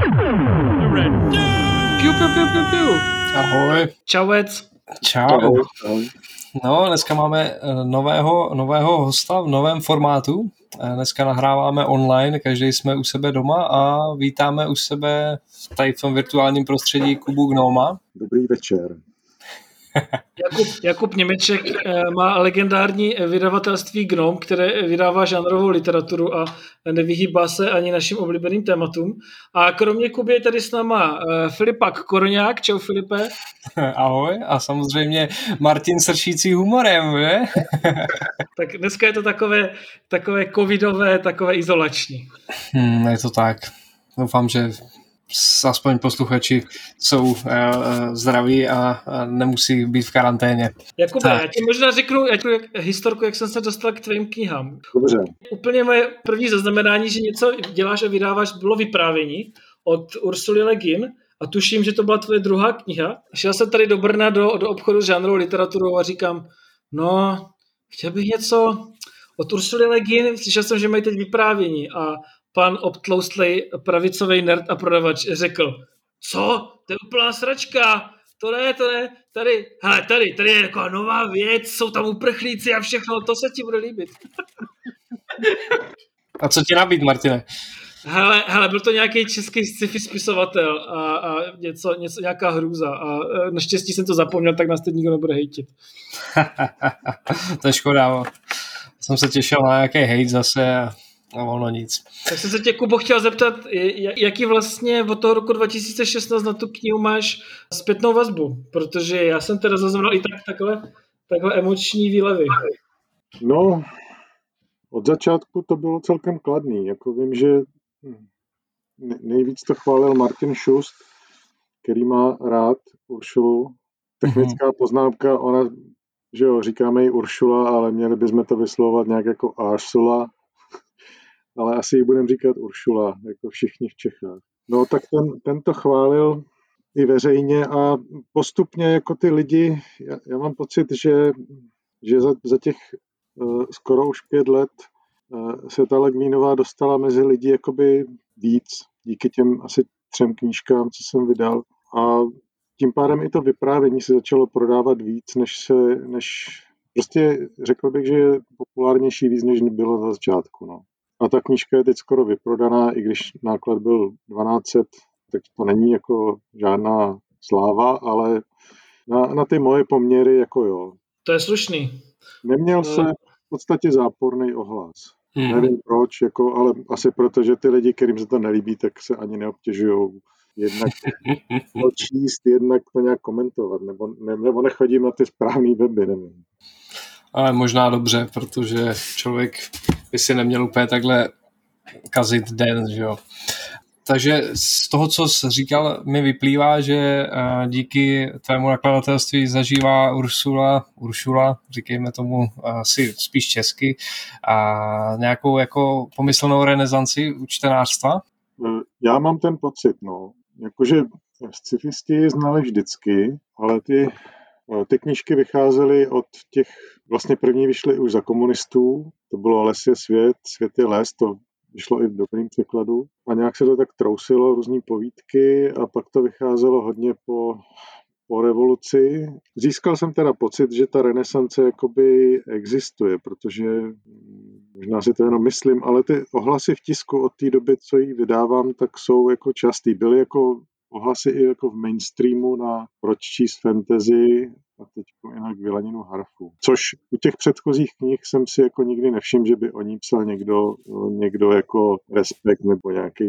Piu, piu, piu, piu, piu. Ahoj. Čauec. Čau. No, dneska máme eh, nového, nového hosta v novém formátu. Eh, Dneska nahráváme online, každý jsme u sebe doma a vítáme u sebe tady v tom virtuálním prostředí Kubu Gnoma. Dobrý večer. Jakub, Jakub Němeček eh, má legendární vydavatelství Gnom, které vydává žánrovou literaturu a nevyhýbá se ani našim oblíbeným tématům. A kromě Kuby je tady s náma eh, Filipak Koroňák. Čau Filipe. Ahoj. A samozřejmě Martin sršící humorem, že? Tak dneska je to takové, takové covidové, takové izolační. Hmm, je to tak. Doufám, že aspoň posluchači jsou uh, zdraví a, nemusí být v karanténě. Jakube, Tak. já ti možná řeknu, já řeknu jak, historku, jak jsem se dostal k tvým knihám. Dobře. Úplně moje první zaznamenání, že něco děláš a vydáváš, bylo vyprávění od Ursuly Le Guin a tuším, že to byla tvoje druhá kniha. Šel jsem tady do Brna do, do obchodu s žánrovou literaturou a říkám, no, chtěl bych něco od Ursuly Le Guin, slyšel jsem, že mají teď vyprávění a pan obtloustlej pravicový nerd a prodavač řekl, co, to je úplná sračka, to ne, to ne, tady, hele, tady, tady je taková nová věc, jsou tam uprchlíci a všechno, to se ti bude líbit. A co ti nabít, Martine? Hele, hele, byl to nějaký český sci-fi spisovatel a, a něco, něco, nějaká hrůza a e, naštěstí jsem to zapomněl, tak nás teď nikdo nebude hejtit. to je škoda. Jsem se těšil na nějaký hate zase a, a ono nic. Tak jsem se tě, Kubo, chtěl zeptat, jaký vlastně od toho roku 2016 na tu knihu máš zpětnou vazbu, protože já jsem teda zaznamenal i tak, takhle, takhle emoční výlevy. No, od začátku to bylo celkem kladný. Jako vím, že ne- nejvíc to chválil Martin Schust, který má rád Uršulu. Technická poznámka, ona, že jo, říkáme jí Uršula, ale měli bychom to vyslovovat nějak jako Arsula, ale asi ji budeme říkat Uršula, jako všichni v Čechách. No tak ten, ten to chválil i veřejně a postupně jako ty lidi, já, já mám pocit, že, že za, za těch uh, skoro už pět let uh, se ta Legvínová dostala mezi lidi jakoby víc, díky těm asi třem knížkám, co jsem vydal. A tím pádem i to vyprávění se začalo prodávat víc, než se, než prostě řekl bych, že je populárnější víc, než bylo na začátku. No. A ta knížka je teď skoro vyprodaná, i když náklad byl 1200, tak to není jako žádná sláva, ale na, na ty moje poměry jako jo. To je slušný. Neměl se v podstatě záporný ohlas. Hmm. Nevím proč, jako, ale asi proto, že ty lidi, kterým se to nelíbí, tak se ani neobtěžují jednak to číst, jednak to nějak komentovat, nebo, ne, nebo nechodím na ty správný weby, nevím. Ale možná dobře, protože člověk by si neměl úplně takhle kazit den, že jo. Takže z toho, co jsi říkal, mi vyplývá, že eh, díky tvému nakladatelství zažívá Ursula, Uršula, říkejme tomu asi spíš česky, a nějakou jako pomyslnou renesanci u čtenářstva. Eh, Já mám ten pocit, no, jakože scifisti znali vždycky, ale ty, eh, ty knížky vycházely od těch, vlastně první vyšly už za komunistů, to bylo Les je svět, svět je les, to vyšlo i v dobrým překladu. A nějak se to tak trousilo, různý povídky a pak to vycházelo hodně po, po revoluci. Získal jsem teda pocit, že ta renesance jakoby existuje, protože mm, možná si to jenom myslím, ale ty ohlasy v tisku od té doby, co ji vydávám, tak jsou jako častý. Byly jako ohlasy i jako v mainstreamu na proč číst fantasy a teď jinak vylaninu harfu. Což u těch předchozích knih jsem si jako nikdy nevšiml, že by o ní psal někdo, někdo jako respekt nebo nějaký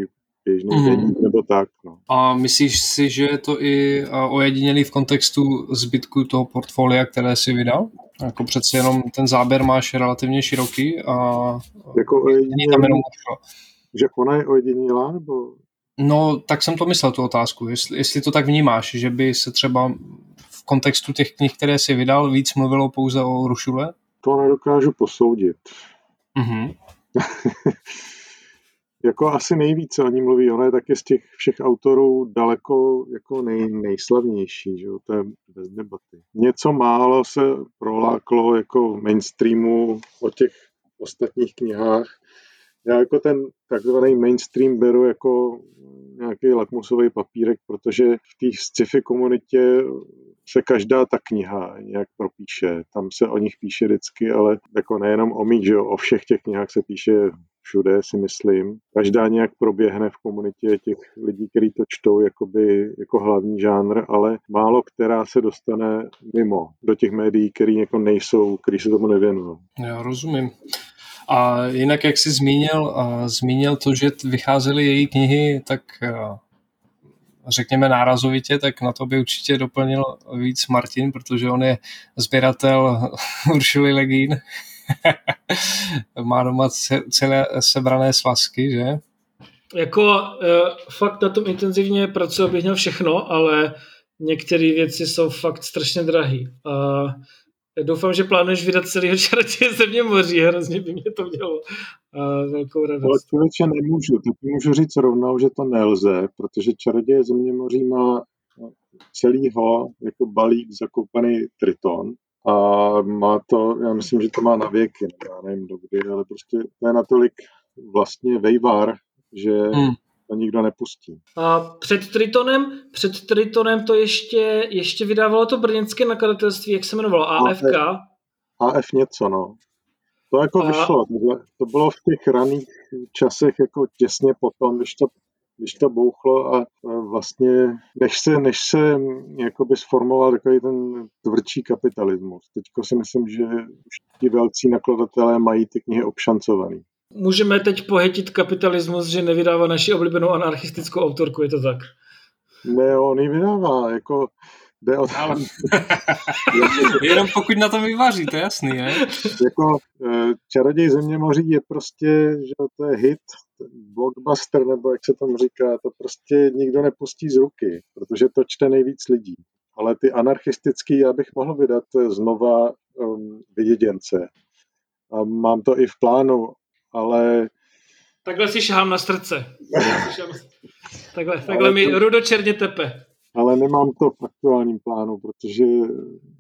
běžný mm. deník nebo tak. No. A myslíš si, že je to i ojedinělý v kontextu zbytku toho portfolia, které si vydal? Jako přeci jenom ten záběr máš relativně široký a Jako není tam jenom ojedinělý, že ona je ojedinělá, nebo No, tak jsem to myslel, tu otázku. Jestli, jestli to tak vnímáš, že by se třeba v kontextu těch knih, které si vydal, víc mluvilo pouze o Rušule? to nedokážu posoudit. Mhm. Jako asi nejvíce o ní mluví, ona je taky z těch všech autorů daleko jako nej, nejslavnější, že jo? to je bez debaty. Něco málo se proláklo jako v mainstreamu o těch ostatních knihách. Já jako ten takzvaný mainstream beru jako nějaký lakmusový papírek, protože v té sci-fi komunitě se každá ta kniha nějak propíše. Tam se o nich píše vždycky, ale jako nejenom o mých, že jo, o všech těch knihách se píše všude, si myslím. Každá nějak proběhne v komunitě těch lidí, kteří to čtou jakoby, jako hlavní žánr, ale málo která se dostane mimo do těch médií, který jako nejsou, který se tomu nevěnují. Já rozumím. A jinak, jak jsi zmínil, zmínil to, že vycházely její knihy, tak řekněme nárazovitě, tak na to by určitě doplnil víc Martin, protože on je sběratel Uršuly Legín. Má doma celé sebrané svazky, že? Jako uh, fakt na tom intenzivně pracuji, abych měl všechno, ale některé věci jsou fakt strašně drahé. Uh, doufám, že plánuješ vydat celého čaroděje země moří, hrozně by mě to mělo uh, velkou radost. Ale člověče nemůžu, tak můžu říct rovnou, že to nelze, protože čaroděje země moří má celýho jako balík zakoupaný triton a má to, já myslím, že to má na věky, já nevím dokdy, ale prostě to je natolik vlastně vejvar, že hmm to nikdo nepustí. A před Tritonem, před Tritonem to ještě, ještě vydávalo to brněnské nakladatelství, jak se jmenovalo, AFK? AF, něco, no. To jako a... vyšlo, to bylo v těch raných časech jako těsně potom, když to, když to bouchlo a vlastně než se, než se jakoby sformoval takový ten tvrdší kapitalismus. Teďko si myslím, že už ti velcí nakladatelé mají ty knihy obšancovaný. Můžeme teď pohetit kapitalismus, že nevydává naši oblíbenou anarchistickou autorku, je to tak? Ne, on ji vydává, jako jde o... Ale... Jenom pokud na to vyváží, to je jasný, je? jako eh, Čaroděj země moří je prostě, že to je hit, blockbuster, nebo jak se tam říká, to prostě nikdo nepustí z ruky, protože to čte nejvíc lidí. Ale ty anarchistický já bych mohl vydat znova um, vyděděnce. A mám to i v plánu, ale... Takhle si šahám na srdce. takhle, takhle mi to... rudo černě tepe. Ale nemám to v aktuálním plánu, protože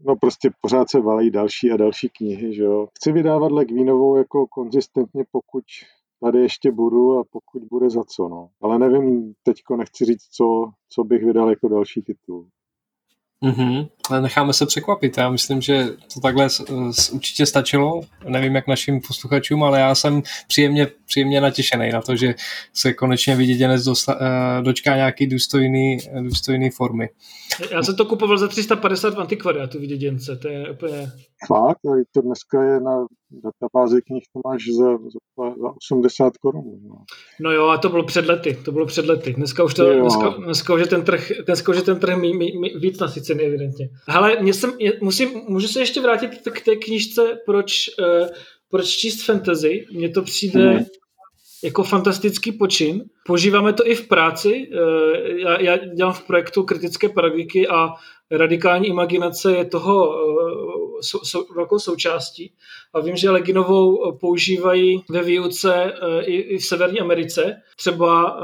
no prostě pořád se valí další a další knihy, že jo. Chci vydávat Legvínovou jako konzistentně, pokud tady ještě budu a pokud bude za co, no. Ale nevím, teďko nechci říct, co, co bych vydal jako další titul. Mm-hmm. Necháme se překvapit. Já myslím, že to takhle určitě stačilo. Nevím, jak našim posluchačům, ale já jsem příjemně, příjemně natěšený na to, že se konečně viděděnec eh, dočká nějaký důstojný, důstojný formy. Já jsem to kupoval za 350 v antikvariátu viděděnce. To je úplně Fakt, to dneska je na databázi knih, to máš za, za, za 80 korun. No. no jo, a to bylo před lety, to bylo před lety. Dneska už, to, dneska, dneska už je ten trh, dneska už je ten trh mý, mý, mý, víc nasycený, evidentně. Ale mě jsem, musím, můžu se ještě vrátit k té knižce, proč, uh, proč číst fantasy. Mně to přijde, hmm jako fantastický počin. Používáme to i v práci. Eh, já, já dělám v projektu kritické pedagogiky a radikální imaginace je toho eh, sou, sou, velkou součástí. A vím, že Leginovou používají ve výuce eh, i, i v Severní Americe. Třeba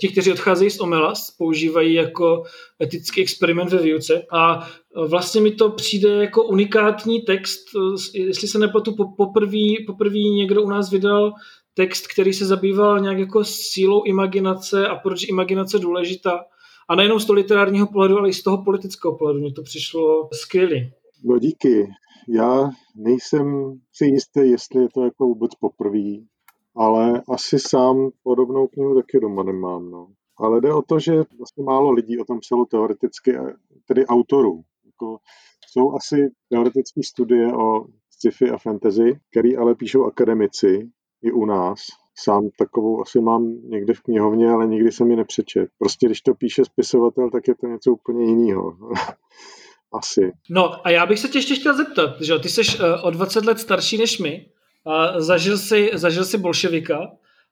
ti, kteří odcházejí z Omelas, používají jako etický experiment ve výuce. A vlastně mi to přijde jako unikátní text, jestli se nepletu, poprvé někdo u nás vydal text, který se zabýval nějak jako sílou imaginace a proč imaginace důležitá. A nejenom z toho literárního pohledu, ale i z toho politického pohledu. Mně to přišlo skvělé. No díky. Já nejsem si jistý, jestli je to jako vůbec poprvé, ale asi sám podobnou knihu taky doma nemám. No. Ale jde o to, že vlastně málo lidí o tom psalo teoreticky, tedy autorů. Jako jsou asi teoretické studie o sci-fi a fantasy, který ale píšou akademici i u nás. Sám takovou asi mám někde v knihovně, ale nikdy jsem ji nepřečet. Prostě když to píše spisovatel, tak je to něco úplně jiného. asi. No a já bych se tě ještě chtěl zeptat, že ty jsi uh, o 20 let starší než my a zažil jsi, zažil jsi bolševika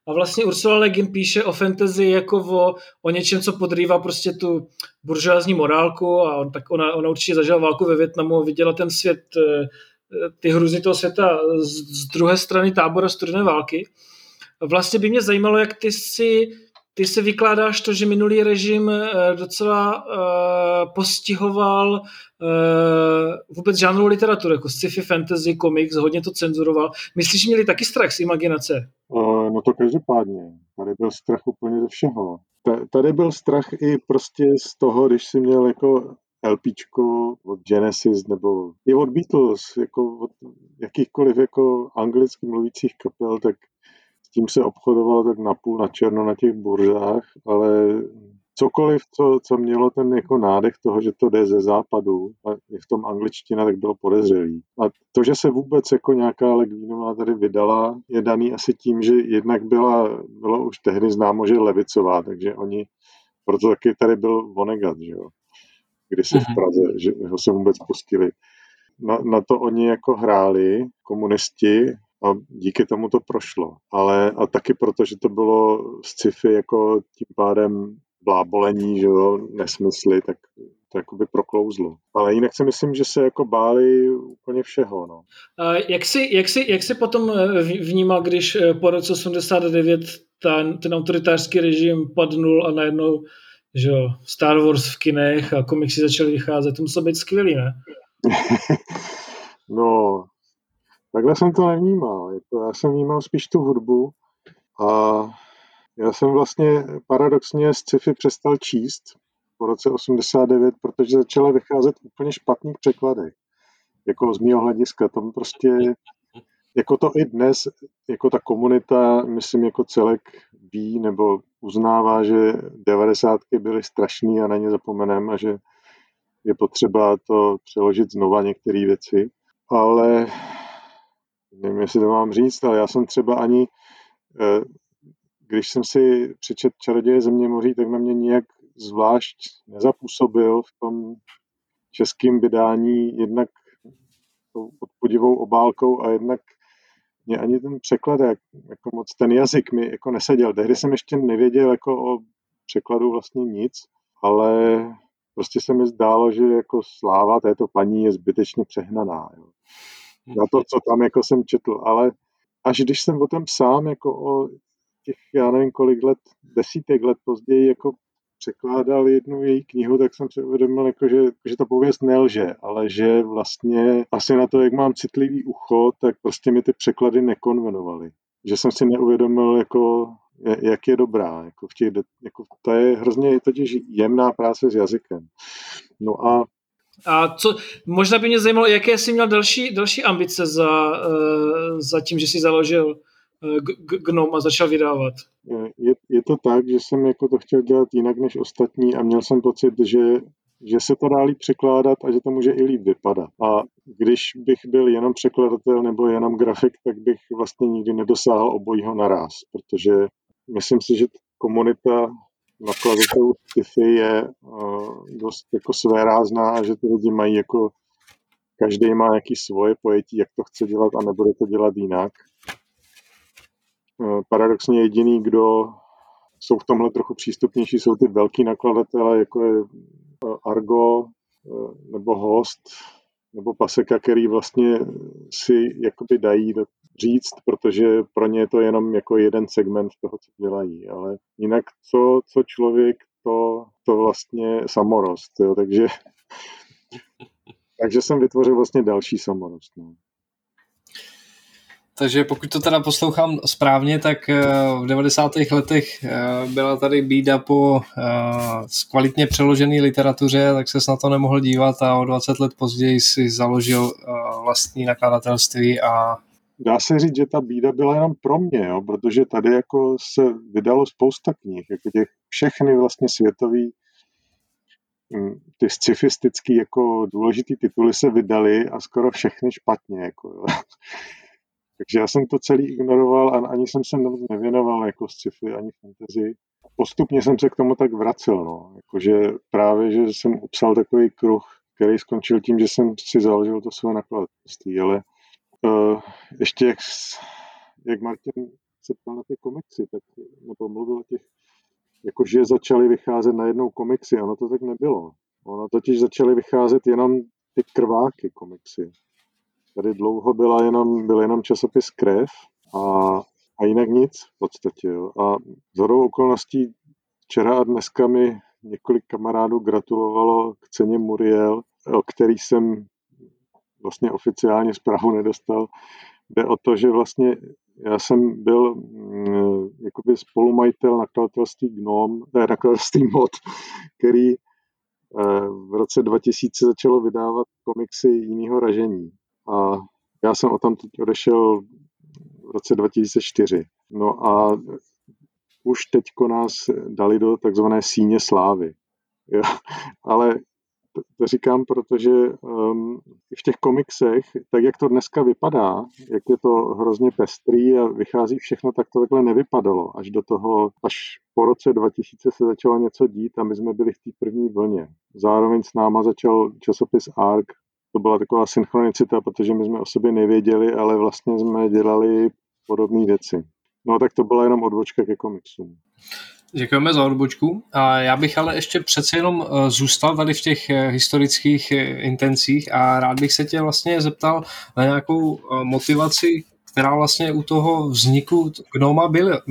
a vlastně Ursula Le Guin píše o fantasy jako o, o něčem, co podrývá prostě tu buržoázní morálku a on, tak ona, ona určitě zažila válku ve Větnamu a viděla ten svět, eh, ty hruzy toho světa z, z druhé strany tábora studené války. Vlastně by mě zajímalo, jak ty si ty se vykládáš to, že minulý režim eh, docela uh, postihoval uh, vůbec žánrovou literaturu, jako sci-fi, fantasy, komiks, hodně to cenzuroval. Myslíš, že měli taky strach z imaginace? No to každopádně. Tady byl strach úplně ze všeho. Tady byl strach i prostě z toho, když si měl jako LPčko od Genesis nebo i od Beatles, jako od jakýchkoliv jako anglicky mluvících kapel, tak s tím se obchodovalo tak napůl na černo na těch burzách, ale cokoliv, co, co mělo ten jako nádech toho, že to jde ze západu a je v tom angličtina, tak bylo podezřelý. A to, že se vůbec jako nějaká Legvínová tady vydala, je daný asi tím, že jednak byla, bylo už tehdy známo, že levicová, takže oni, proto taky tady byl Vonegat, že jo kdysi v mhm. Praze, že ho se vůbec pustili. Na, na to oni jako hráli, komunisti, a díky tomu to prošlo. Ale a taky proto, že to bylo sci-fi jako tím pádem blábolení, že jo, nesmysly, tak to jakoby proklouzlo. Ale jinak si myslím, že se jako báli úplně všeho. No. A jak, jsi, jak, jsi, jak jsi potom eh, vnímal, když eh, po roce 89 ten, ten autoritářský režim padnul a najednou že jo, Star Wars v kinech a komiksy začaly vycházet, to muselo být skvělý, ne? no, takhle jsem to nevnímal. Jako já jsem vnímal spíš tu hudbu a já jsem vlastně paradoxně z sci-fi přestal číst po roce 89, protože začaly vycházet úplně špatných překladech. Jako z mého hlediska, to prostě jako to i dnes, jako ta komunita, myslím, jako celek ví nebo uznává, že devadesátky byly strašný a na ně zapomeneme a že je potřeba to přeložit znova některé věci. Ale nevím, jestli to mám říct, ale já jsem třeba ani, eh, když jsem si přečet Čaroděje země moří, tak na mě nijak zvlášť nezapůsobil v tom českém vydání jednak tou podivou obálkou a jednak mě ani ten překlad, jak, jako moc ten jazyk mi jako neseděl. Tehdy jsem ještě nevěděl jako o překladu vlastně nic, ale prostě se mi zdálo, že jako sláva této paní je zbytečně přehnaná. Jo. Na to, co tam jako jsem četl, ale až když jsem o tom sám jako o těch, já nevím kolik let, desítek let později jako překládal jednu její knihu, tak jsem si uvědomil, jako, že, že ta pověst nelže, ale že vlastně asi na to, jak mám citlivý ucho, tak prostě mi ty překlady nekonvenovaly. Že jsem si neuvědomil, jako, jak je dobrá. Jako v těch, jako, to je hrozně totiž jemná práce s jazykem. No a a co, možná by mě zajímalo, jaké jsi měl další, další ambice za, uh, za tím, že jsi založil Gnom a začal vydávat. Je, je to tak, že jsem jako to chtěl dělat jinak než ostatní a měl jsem pocit, že, že se to dá líp překládat a že to může i líp vypadat. A když bych byl jenom překladatel nebo jenom grafik, tak bych vlastně nikdy nedosáhl obojího naraz, protože myslím si, že komunita nakladatelů sci je uh, dost jako svérázná že ty lidi mají jako každý má nějaký svoje pojetí, jak to chce dělat a nebude to dělat jinak. Eh, paradoxně jediný, kdo jsou v tomhle trochu přístupnější, jsou ty velký nakladatelé, jako je eh, Argo eh, nebo Host nebo Paseka, který vlastně si jakoby dají říct, protože pro ně je to jenom jako jeden segment toho, co dělají. Ale jinak co, co člověk, to, to vlastně samorost. Jo? Takže, takže jsem vytvořil vlastně další samorost. No. Takže pokud to teda poslouchám správně, tak eh, v 90. letech eh, byla tady bída po eh, kvalitně přeložené literatuře, tak se na to nemohl dívat a o 20 let později si založil vlastní nakladatelství a Dá se říct, že ta bída byla jenom pro mě, jo, protože tady jako se vydalo spousta knih, jako těch všechny vlastně světový hm, ty scifistický jako důležitý tituly se vydaly a skoro všechny špatně. Jako, jo. Takže já jsem to celý ignoroval a ani jsem se nevěnoval jako sci-fi ani fantasy. Postupně jsem se k tomu tak vracel, no. Jakože právě, že jsem upsal takový kruh, který skončil tím, že jsem si založil to své nakladatelství, ale uh, ještě jak, jak Martin se ptal na ty komiksy, tak nebo mluvil o těch, jakože začaly vycházet najednou komiksy, ono to tak nebylo. Ono totiž začaly vycházet jenom ty krváky komiksy. Tady dlouho byla jenom, byl jenom časopis Krev a, a jinak nic v podstatě. Jo. A z hodou okolností včera a dneska mi několik kamarádů gratulovalo k ceně Muriel, o který jsem vlastně oficiálně zprávu nedostal. Jde o to, že vlastně já jsem byl mm, jakoby spolumajitel nakladatelství Gnom, ne, nakladatelství Mod, který eh, v roce 2000 začalo vydávat komiksy jiného ražení. A já jsem o tam teď odešel v roce 2004. No a už teďko nás dali do takzvané síně slávy. Jo. Ale to, říkám, protože um, v těch komiksech, tak jak to dneska vypadá, jak je to hrozně pestrý a vychází všechno, tak to takhle nevypadalo. Až do toho, až po roce 2000 se začalo něco dít a my jsme byli v té první vlně. Zároveň s náma začal časopis ARK, to byla taková synchronicita, protože my jsme o sobě nevěděli, ale vlastně jsme dělali podobné věci. No tak to byla jenom odbočka ke komiksům. Děkujeme za odbočku. A já bych ale ještě přece jenom eh, zůstal tady v těch eh, historických eh, intencích a rád bych se tě vlastně zeptal na nějakou motivaci, která vlastně u toho vzniku Gnoma byla,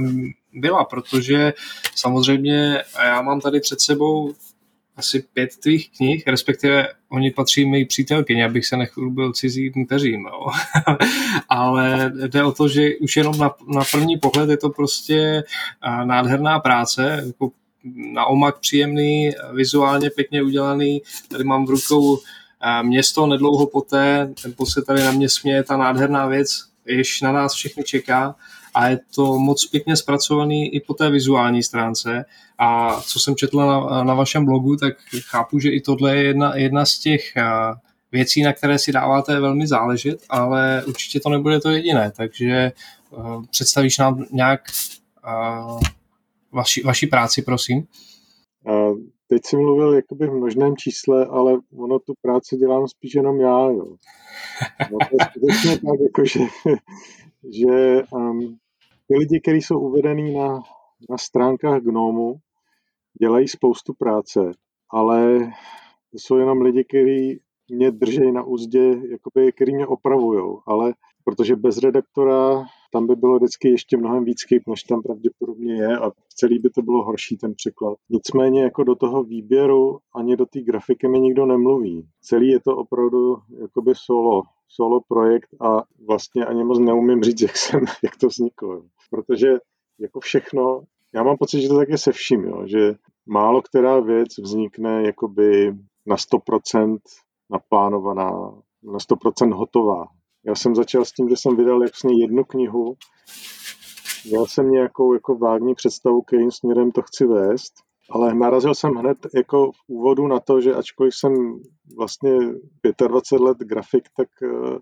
byla, protože samozřejmě já mám tady před sebou asi pět tvých knih, respektive oni patří mi přítelkyni, abych se nechlubil cizím peřím. Jo. Ale jde o to, že už jenom na, na první pohled je to prostě nádherná práce, jako na omak příjemný, vizuálně pěkně udělaný. Tady mám v rukou město nedlouho poté, tempo se tady na mě směje, ta nádherná věc, jež na nás všechny čeká a je to moc pěkně zpracovaný i po té vizuální stránce. A co jsem četl na, na vašem blogu, tak chápu, že i tohle je jedna, jedna z těch věcí, na které si dáváte velmi záležet, ale určitě to nebude to jediné, takže uh, představíš nám nějak uh, vaši, vaši práci, prosím. Uh, teď jsem mluvil jakoby v množném čísle, ale ono tu práci dělám spíš jenom já, jo. No to je skutečně tak, jako že, že um, ty lidi, kteří jsou uvedení na, na stránkách Gnomu, dělají spoustu práce, ale to jsou jenom lidi, kteří mě drží na úzdě, jakoby, který mě opravují, ale protože bez redaktora tam by bylo vždycky ještě mnohem víc chyb, než tam pravděpodobně je a celý by to bylo horší ten překlad. Nicméně jako do toho výběru ani do té grafiky mi nikdo nemluví. Celý je to opravdu jakoby solo, solo projekt a vlastně ani moc neumím říct, jak, jsem, jak to vzniklo. Protože jako všechno, já mám pocit, že to tak je se vším, jo, že málo která věc vznikne jakoby na 100% naplánovaná, na 100% hotová. Já jsem začal s tím, že jsem vydal jasně jednu knihu, měl jsem nějakou jako vágní představu, kterým směrem to chci vést, ale narazil jsem hned jako v úvodu na to, že ačkoliv jsem vlastně 25 let grafik, tak eh,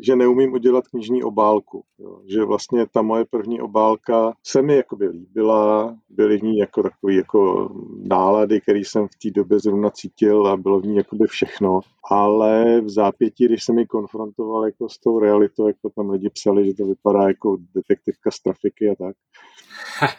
že neumím udělat knižní obálku. Jo. Že vlastně ta moje první obálka se mi jakoby líbila, byly v ní jako takový jako nálady, který jsem v té době zrovna cítil a bylo v ní jakoby všechno. Ale v zápětí, když jsem mi konfrontoval jako s tou realitou, jako tam lidi psali, že to vypadá jako detektivka z trafiky a tak,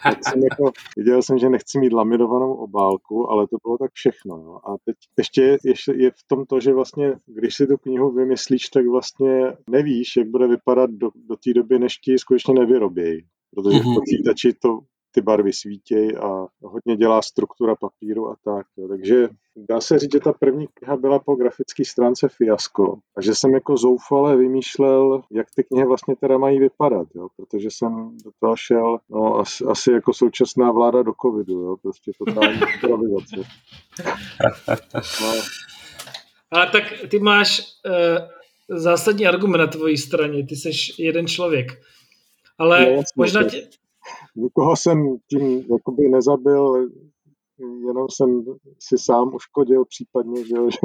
tak jsem jako, viděl jsem, že nechci mít laminovanou obálku, ale to bylo tak všechno. No. A teď ještě, ještě je v tom to, že vlastně, když si tu knihu vymyslíš, tak vlastně nevíš, jak bude vypadat do, do té doby, než ti skutečně nevyrobějí. Protože v mhm. počítači to ty barvy svítějí a hodně dělá struktura papíru a tak. Jo. Takže dá se říct, že ta první kniha byla po grafické stránce fiasko a že jsem jako zoufale vymýšlel, jak ty knihy vlastně teda mají vypadat, jo. protože jsem do toho šel no, asi, asi jako současná vláda do covidu, jo. prostě totální improvizace. no. A tak ty máš uh, zásadní argument na tvojí straně, ty jsi jeden člověk. Ale no, možná tě, nikoho jsem tím jakoby nezabil, jenom jsem si sám uškodil případně, že, že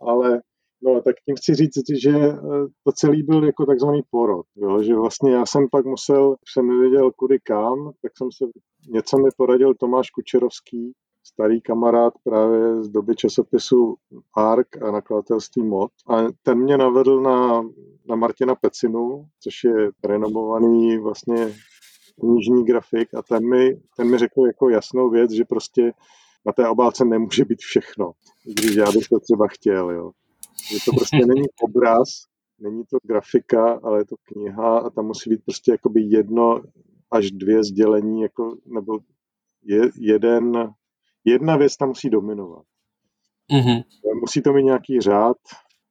ale No, tak tím chci říct, že eh, to celý byl jako takzvaný porod, jo? že vlastně já jsem pak musel, jsem nevěděl kudy kam, tak jsem se, něco mi poradil Tomáš Kučerovský, starý kamarád právě z doby časopisu ARK a nakladatelství MOD. A ten mě navedl na, na Martina Pecinu, což je renomovaný vlastně knižní grafik a ten mi, ten mi řekl jako jasnou věc, že prostě na té obálce nemůže být všechno, když já bych to třeba chtěl, jo. Že to prostě není obraz, není to grafika, ale je to kniha a tam musí být prostě jakoby jedno až dvě sdělení, jako, nebo je, jeden, jedna věc tam musí dominovat. Mm-hmm. Musí to mít nějaký řád.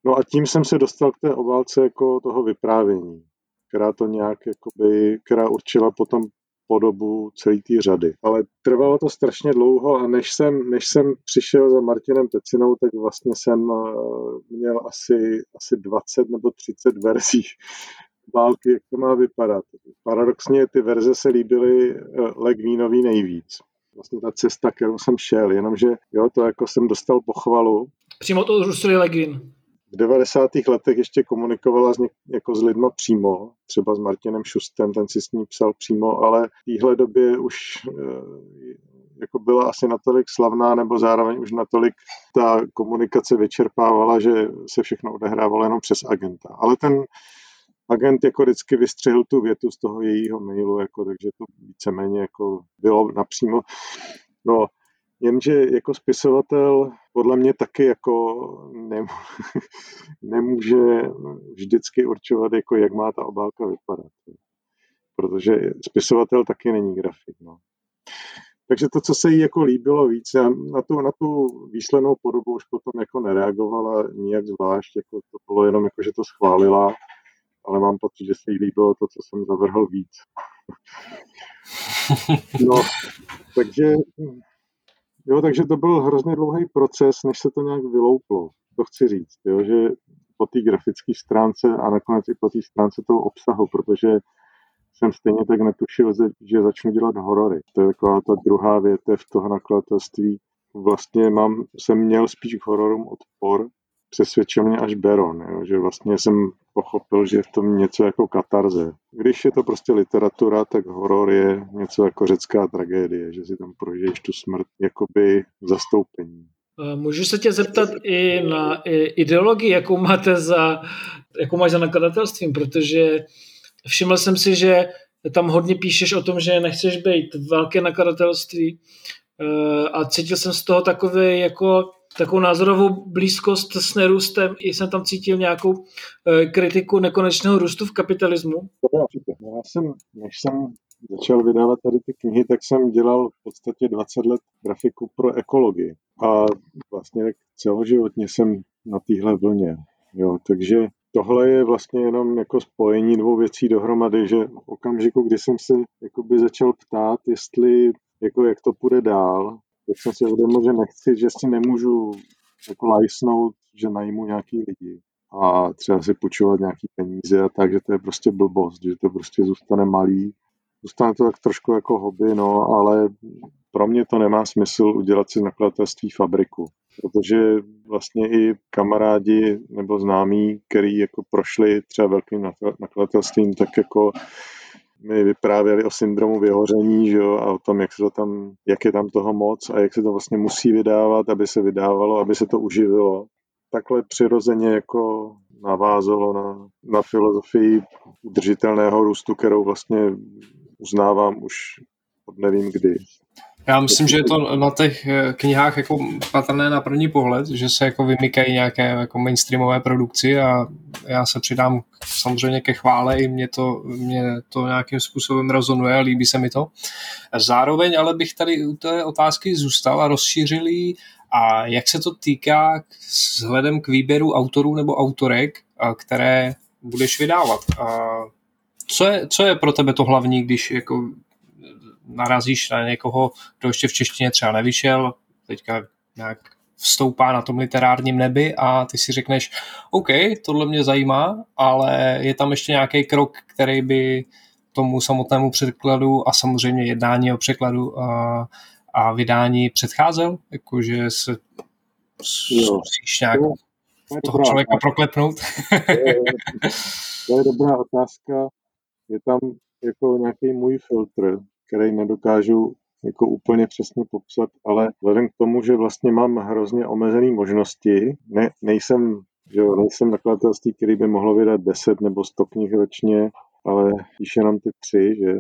No a tím jsem se dostal k té obálce jako toho vyprávění, která to nějak, jakoby, která určila potom podobu celé té řady. Ale trvalo to strašně dlouho a než jsem, než jsem přišel za Martinem Tecinou, tak vlastně jsem eh, měl asi, asi 20 nebo 30 verzí války, jak to má vypadat. Paradoxně ty verze se líbily eh, Legvínový nejvíc. Vlastně ta cesta, kterou jsem šel, jenomže jo, to jako jsem dostal pochvalu. Přímo to Rusily Legvin v 90. letech ještě komunikovala s, něk, jako s lidma přímo, třeba s Martinem Šustem, ten si s ní psal přímo, ale v téhle době už eh, jako byla asi natolik slavná, nebo zároveň už natolik ta komunikace vyčerpávala, že se všechno odehrávalo jenom přes agenta. Ale ten agent jako vždycky vystřihl tu větu z toho jejího mailu, jako, takže to víceméně jako bylo napřímo. No, Jenže jako spisovatel podle mě taky jako nemůže vždycky určovat, jako jak má ta obálka vypadat. Protože spisovatel taky není grafik. No. Takže to, co se jí jako líbilo víc, já na tu, na tu výslednou podobu už potom jako nereagovala nijak zvlášť, jako to bylo jenom jako, že to schválila, ale mám pocit, že se jí líbilo to, co jsem zavrhl víc. No, takže Jo, takže to byl hrozně dlouhý proces, než se to nějak vylouplo. To chci říct, jo, že po té grafické stránce a nakonec i po té stránce toho obsahu, protože jsem stejně tak netušil, že začnu dělat horory. To je taková ta druhá větev toho nakladatelství. Vlastně mám, jsem měl spíš k hororům odpor, přesvědčil mě až Beron, jo, že vlastně jsem pochopil, že je v tom něco jako katarze. Když je to prostě literatura, tak horor je něco jako řecká tragédie, že si tam prožiješ tu smrt jakoby zastoupení. Můžu se tě zeptat i na ideologii, jakou máte za, jakou máš za nakladatelstvím, protože všiml jsem si, že tam hodně píšeš o tom, že nechceš být velké nakladatelství eh, a cítil jsem z toho takový jako takovou názorovou blízkost s nerůstem. I jsem tam cítil nějakou eh, kritiku nekonečného růstu v kapitalismu. No, já jsem, než jsem začal vydávat tady ty knihy, tak jsem dělal v podstatě 20 let grafiku pro ekologii. A vlastně celoživotně jsem na téhle vlně. Jo, takže tohle je vlastně jenom jako spojení dvou věcí dohromady, že v okamžiku, kdy jsem se začal ptát, jestli jako jak to půjde dál, tak jsem si uvědomil, že nechci, že si nemůžu jako lajsnout, že najmu nějaký lidi a třeba si půjčovat nějaký peníze a tak, že to je prostě blbost, že to prostě zůstane malý. Zůstane to tak trošku jako hobby, no, ale pro mě to nemá smysl udělat si nakladatelství fabriku, protože vlastně i kamarádi nebo známí, který jako prošli třeba velkým nakladatelstvím, tak jako mi vyprávěli o syndromu vyhoření že jo, a o tom, jak, se to tam, jak je tam toho moc a jak se to vlastně musí vydávat, aby se vydávalo, aby se to uživilo. Takhle přirozeně jako navázalo na, na filozofii udržitelného růstu, kterou vlastně uznávám už od nevím kdy. Já myslím, že je to na těch eh, knihách jako patrné na první pohled, že se jako vymykají nějaké jako mainstreamové produkci a já se přidám samozřejmě ke chvále, i mě to, mě to nějakým způsobem rezonuje a líbí se mi to. Zároveň ale bych tady u té otázky zůstal a rozšířil a jak se to týká vzhledem k výběru autorů nebo autorek, které budeš vydávat. Co je, co je pro tebe to hlavní, když jako narazíš na někoho, kdo ještě v češtině třeba nevyšel, teďka nějak vstoupá na tom literárním nebi a ty si řekneš, OK, tohle mě zajímá, ale je tam ještě nějaký krok, který by tomu samotnému překladu a samozřejmě jednání o překladu a, a vydání předcházel? Jakože se musíš nějak jo, toho člověka otázka. proklepnout? to je dobrá otázka. Je tam jako nějaký můj filtr, který nedokážu jako úplně přesně popsat, ale vzhledem k tomu, že vlastně mám hrozně omezené možnosti, ne, nejsem, že jo, nejsem nakladatelství, který by mohlo vydat 10 nebo 100 knih ročně, ale když jenom ty tři, že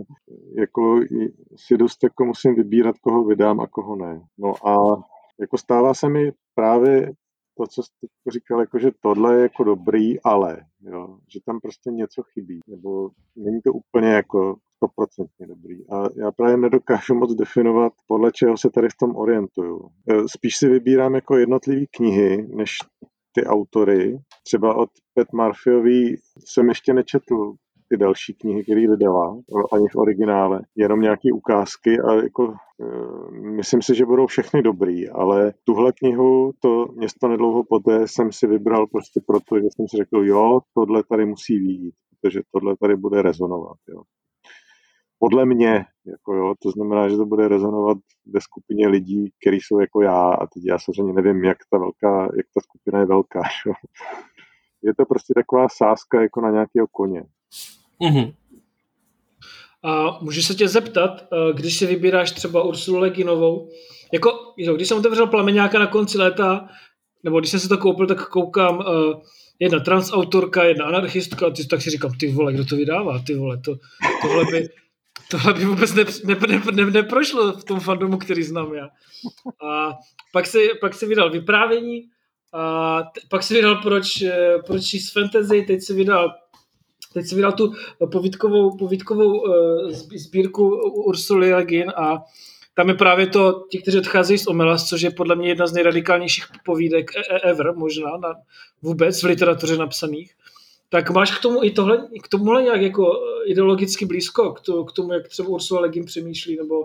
jako si dost jako musím vybírat, koho vydám a koho ne. No a jako stává se mi právě to, co jste říkal, jako, že tohle je jako dobrý, ale, jo, že tam prostě něco chybí, nebo není to úplně jako stoprocentně dobrý. A já právě nedokážu moc definovat, podle čeho se tady v tom orientuju. E, spíš si vybírám jako jednotlivé knihy, než ty autory. Třeba od Pet Murphyový jsem ještě nečetl ty další knihy, které vydala, ani v originále, jenom nějaké ukázky a jako e, myslím si, že budou všechny dobrý, ale tuhle knihu, to město nedlouho poté jsem si vybral prostě proto, že jsem si řekl, jo, tohle tady musí výjít, protože tohle tady bude rezonovat, jo. Podle mě, jako jo, to znamená, že to bude rezonovat ve skupině lidí, kteří jsou jako já a teď já samozřejmě nevím, jak ta velká, jak ta skupina je velká, jo. Je to prostě taková sázka jako na nějakého koně. Mm-hmm. A můžu se tě zeptat, eh, když si vybíráš třeba Ursulu Leginovou, jako, když jsem otevřel plameňáka na konci léta, nebo když jsem si to koupil, tak koukám uh, jedna transautorka, jedna anarchistka, ty, tak si říkám, ty vole, kdo to vydává, ty vole, to, tohle by, tohle by vůbec ne, ne, ne, ne, neprošlo v tom fandomu, který znám já. A pak si, pak si vydal vyprávění, a t- pak si vydal proč, eh, proč číst fantasy, teď si vydal teď si vydal tu povídkovou, povídkovou uh, sbírku Ursuly Le Guin a tam je právě to, ti, kteří odcházejí z Omelas, což je podle mě jedna z nejradikálnějších povídek e, e, ever možná, na, vůbec v literatuře napsaných. Tak máš k tomu i tohle, k tomuhle nějak jako ideologicky blízko, k, to, k tomu, jak třeba Ursula Le Guin přemýšlí, nebo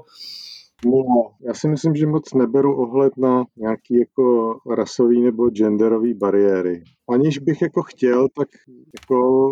No, já si myslím, že moc neberu ohled na nějaký jako rasový nebo genderový bariéry. Aniž bych jako chtěl, tak jako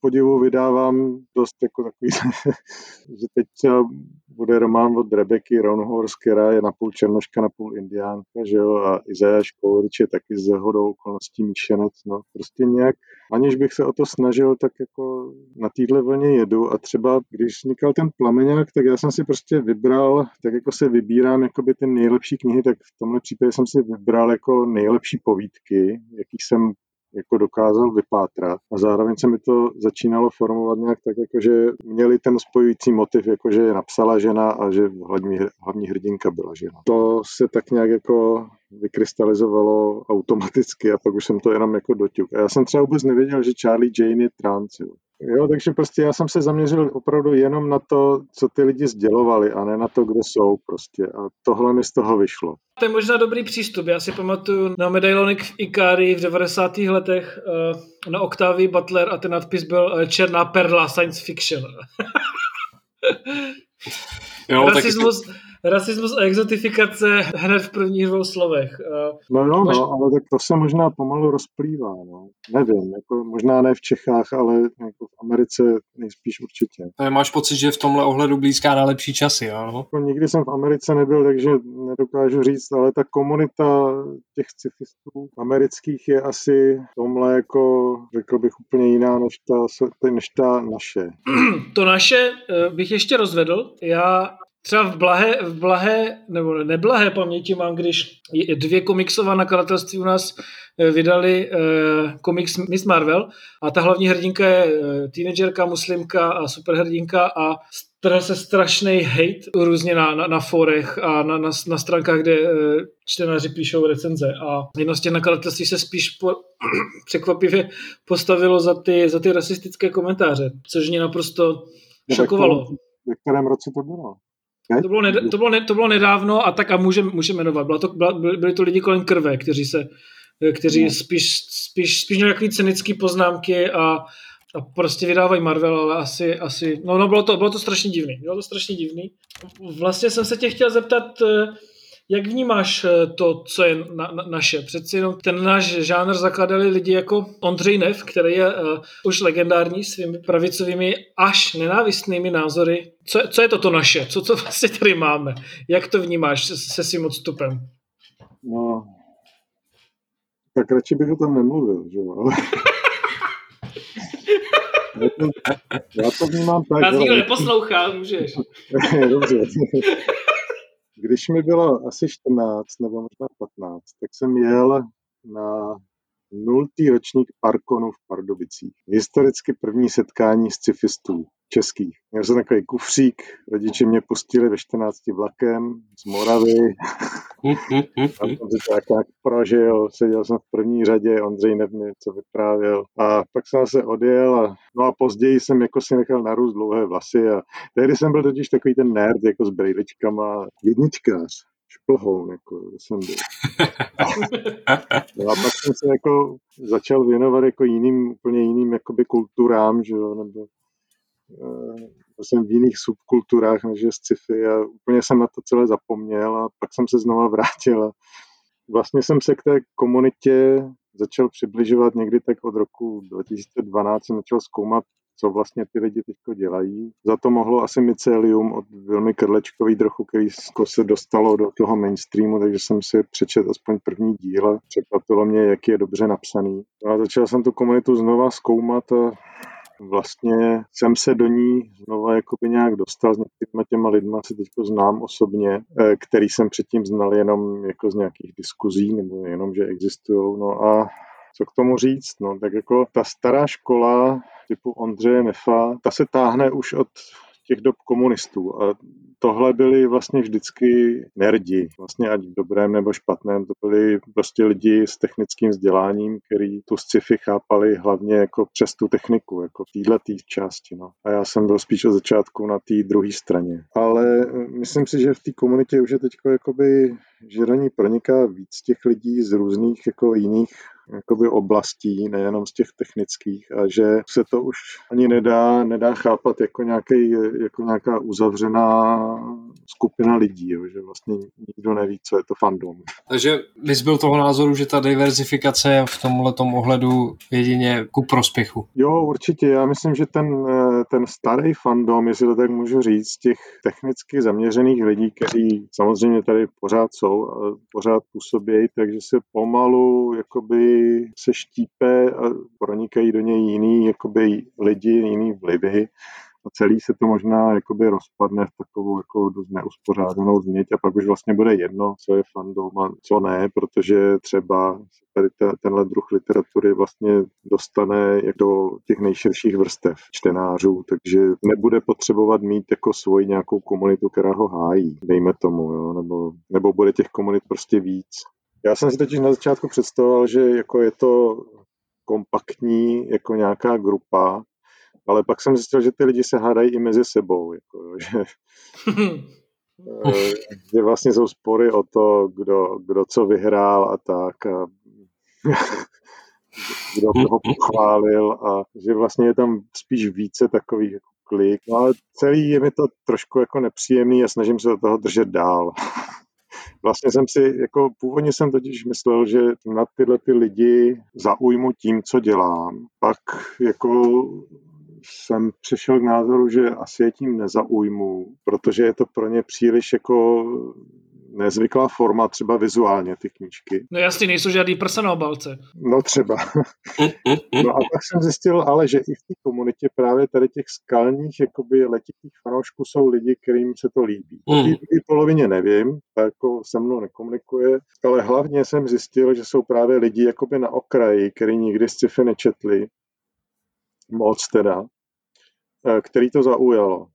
podivu vydávám dost jako takový, že teď třeba bude román od Rebeky Ronhorst, která je napůl černoška, napůl indiánka, že jo, a Izajáš Kourič je taky z hodou okolností míšenec, no. Prostě nějak, aniž bych se o to snažil, tak jako na téhle vlně jedu a třeba, když vznikal ten plameňák, tak já jsem si prostě vybral, tak jako se vybírám jakoby ty nejlepší knihy, tak v tomhle případě jsem si vybral jako nejlepší povídky, jaký jsem jako dokázal vypátrat a zároveň se mi to začínalo formovat nějak tak, jako že měli ten spojující motiv, jako že je napsala žena a že hlavní, hlavní hrdinka byla žena. To se tak nějak jako vykrystalizovalo automaticky a pak už jsem to jenom jako doťuk. A já jsem třeba vůbec nevěděl, že Charlie Jane je trans. Jo. Jo, takže prostě já jsem se zaměřil opravdu jenom na to, co ty lidi sdělovali a ne na to, kde jsou prostě. A tohle mi z toho vyšlo. To je možná dobrý přístup. Já si pamatuju na medailonek v Ikari v 90. letech eh, na Octavii Butler a ten nadpis byl eh, Černá perla science fiction. jo, rasismus, tak rasismus a exotifikace hned v prvních dvou slovech. No jo, Máš... no, ale tak to se možná pomalu rozplývá, no. Nevím, jako možná ne v Čechách, ale jako v Americe nejspíš určitě. To máš pocit, že v tomhle ohledu blízká na lepší časy, ano? Jako nikdy jsem v Americe nebyl, takže nedokážu říct, ale ta komunita těch cifistů amerických je asi v tomhle jako, řekl bych, úplně jiná než ta, než ta naše. To naše eh, bych ještě rozvedl. Já Třeba v blahé, v blahé nebo neblahé paměti mám, když dvě komiksová nakladatelství u nás eh, vydali eh, komiks Miss Marvel a ta hlavní hrdinka je eh, teenagerka, muslimka a superhrdinka a strhl se strašný hate různě na, na, na forech a na, na, na stránkách, kde čtenáři píšou recenze a jedno z těch nakladatelství se spíš po, překvapivě postavilo za ty, za ty rasistické komentáře, což mě naprosto šokovalo. V kterém roce to bylo? To bylo, ned, to, bylo ne, to bylo nedávno a tak a můžeme může jmenovat. Byla to, byla, byli to lidi kolem krve, kteří se kteří no. spíš, spíš, spíš nějaký cynické poznámky a, a prostě vydávají Marvel, ale asi, asi no, no bylo, to, bylo to strašně divný. Bylo to strašně divný. Vlastně jsem se tě chtěl zeptat, eh, jak vnímáš eh, to, co je na, na, naše? Přeci jenom ten náš žánr zakladali lidi jako Ondřej Nev, který je uh, už legendární svými pravicovými až nenávistnými názory. Co, co je to to naše? Co to vlastně tady máme? Jak to vnímáš se, se svým odstupem? No, tak radši bych o tom nemluvil, že jo? já, to, já to vnímám tak. Nás nikdo neposlouchá, můžeš. Dobře. Když mi bylo asi 14 nebo možná 15, tak jsem jel na nultý ročník Parkonu v Pardubicích. Historicky první setkání scifistů českých. Měl jsem takový kufřík, rodiče mě pustili ve 14 vlakem z Moravy A jsem si to jak, jak prožil, seděl jsem v první řadě, Ondřej nevím, co vyprávěl. A pak jsem se odjel a, no a později jsem jako si nechal narůst dlouhé vlasy a tehdy jsem byl totiž takový ten nerd jako s brejličkama, jedničkář šplhou, jako jsem byl. No a pak jsem se jako začal věnovat jako jiným, úplně jiným jakoby kulturám, že jo, nebo uh, jsem v jiných subkulturách než je sci-fi a úplně jsem na to celé zapomněl a pak jsem se znova vrátil vlastně jsem se k té komunitě začal přibližovat někdy tak od roku 2012 jsem začal zkoumat co vlastně ty lidi teď dělají. Za to mohlo asi mycelium od velmi krlečkový trochu, který se dostalo do toho mainstreamu, takže jsem si přečet aspoň první díl a překvapilo mě, jak je dobře napsaný. A začal jsem tu komunitu znova zkoumat a vlastně jsem se do ní znova jakoby nějak dostal s některými těma lidma, si teď znám osobně, eh, který jsem předtím znal jenom jako z nějakých diskuzí, nebo jenom, že existují. No a co k tomu říct? No, tak jako ta stará škola typu Ondřeje Nefa, ta se táhne už od těch dob komunistů. A tohle byli vlastně vždycky nerdi, vlastně ať v dobrém nebo špatném, to byli prostě lidi s technickým vzděláním, který tu sci-fi chápali hlavně jako přes tu techniku, jako téhle tý části. No. A já jsem byl spíš od začátku na té druhé straně. Ale myslím si, že v té komunitě už je teď jakoby, že do ní proniká víc těch lidí z různých jako jiných jakoby oblastí, nejenom z těch technických a že se to už ani nedá, nedá chápat jako, nějaký, jako nějaká uzavřená skupina lidí, jo, že vlastně nikdo neví, co je to fandom. Takže bys byl toho názoru, že ta diverzifikace je v tomhle ohledu jedině ku prospěchu? Jo, určitě. Já myslím, že ten, ten starý fandom, jestli to tak můžu říct, těch technicky zaměřených lidí, kteří samozřejmě tady pořád jsou pořád působí, takže se pomalu jakoby se štípe a pronikají do něj jiný jakoby lidi, jiný vlivy. A celý se to možná jakoby rozpadne v takovou jako dost neuspořádanou změť. A pak už vlastně bude jedno, co je fandom a co ne, protože třeba tady ta, tenhle druh literatury vlastně dostane do těch nejširších vrstev čtenářů, takže nebude potřebovat mít jako svoji nějakou komunitu, která ho hájí, dejme tomu, jo, nebo, nebo bude těch komunit prostě víc. Já jsem si totiž na začátku představoval, že jako je to kompaktní jako nějaká grupa, ale pak jsem zjistil, že ty lidi se hádají i mezi sebou, jako, že, eh, že vlastně jsou spory o to, kdo, kdo co vyhrál a tak. A, kdo toho pochválil a že vlastně je tam spíš více takových jako klik. No ale celý je mi to trošku jako nepříjemný a snažím se do toho držet dál. Vlastně jsem si, jako původně jsem totiž myslel, že na tyhle ty lidi zaujmu tím, co dělám. Pak jako jsem přišel k názoru, že asi je tím nezaujmu, protože je to pro ně příliš jako nezvyklá forma, třeba vizuálně ty knížky. No jasně, nejsou žádný prsa na obalce. No třeba. no a pak jsem zjistil ale, že i v té komunitě právě tady těch skalních jakoby letitých fanoušků jsou lidi, kterým se to líbí. O té polovině nevím, tak jako se mnou nekomunikuje, ale hlavně jsem zjistil, že jsou právě lidi jakoby na okraji, který nikdy sci-fi nečetli, moc teda, eh, který to zaujalo.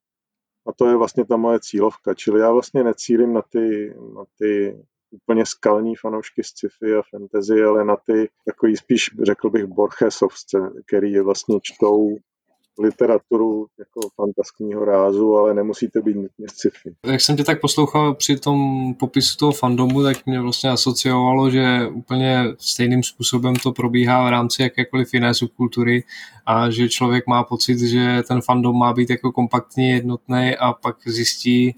A to je vlastně ta moje cílovka. Čili já vlastně necílím na ty, na ty úplně skalní fanoušky sci-fi a fantasy, ale na ty takový spíš, řekl bych, Borgesovce, který vlastně čtou literaturu jako fantaskního rázu, ale nemusí to být nutně sci-fi. Jak jsem tě tak poslouchal při tom popisu toho fandomu, tak mě vlastně asociovalo, že úplně stejným způsobem to probíhá v rámci jakékoliv jiné subkultury a že člověk má pocit, že ten fandom má být jako kompaktně jednotný a pak zjistí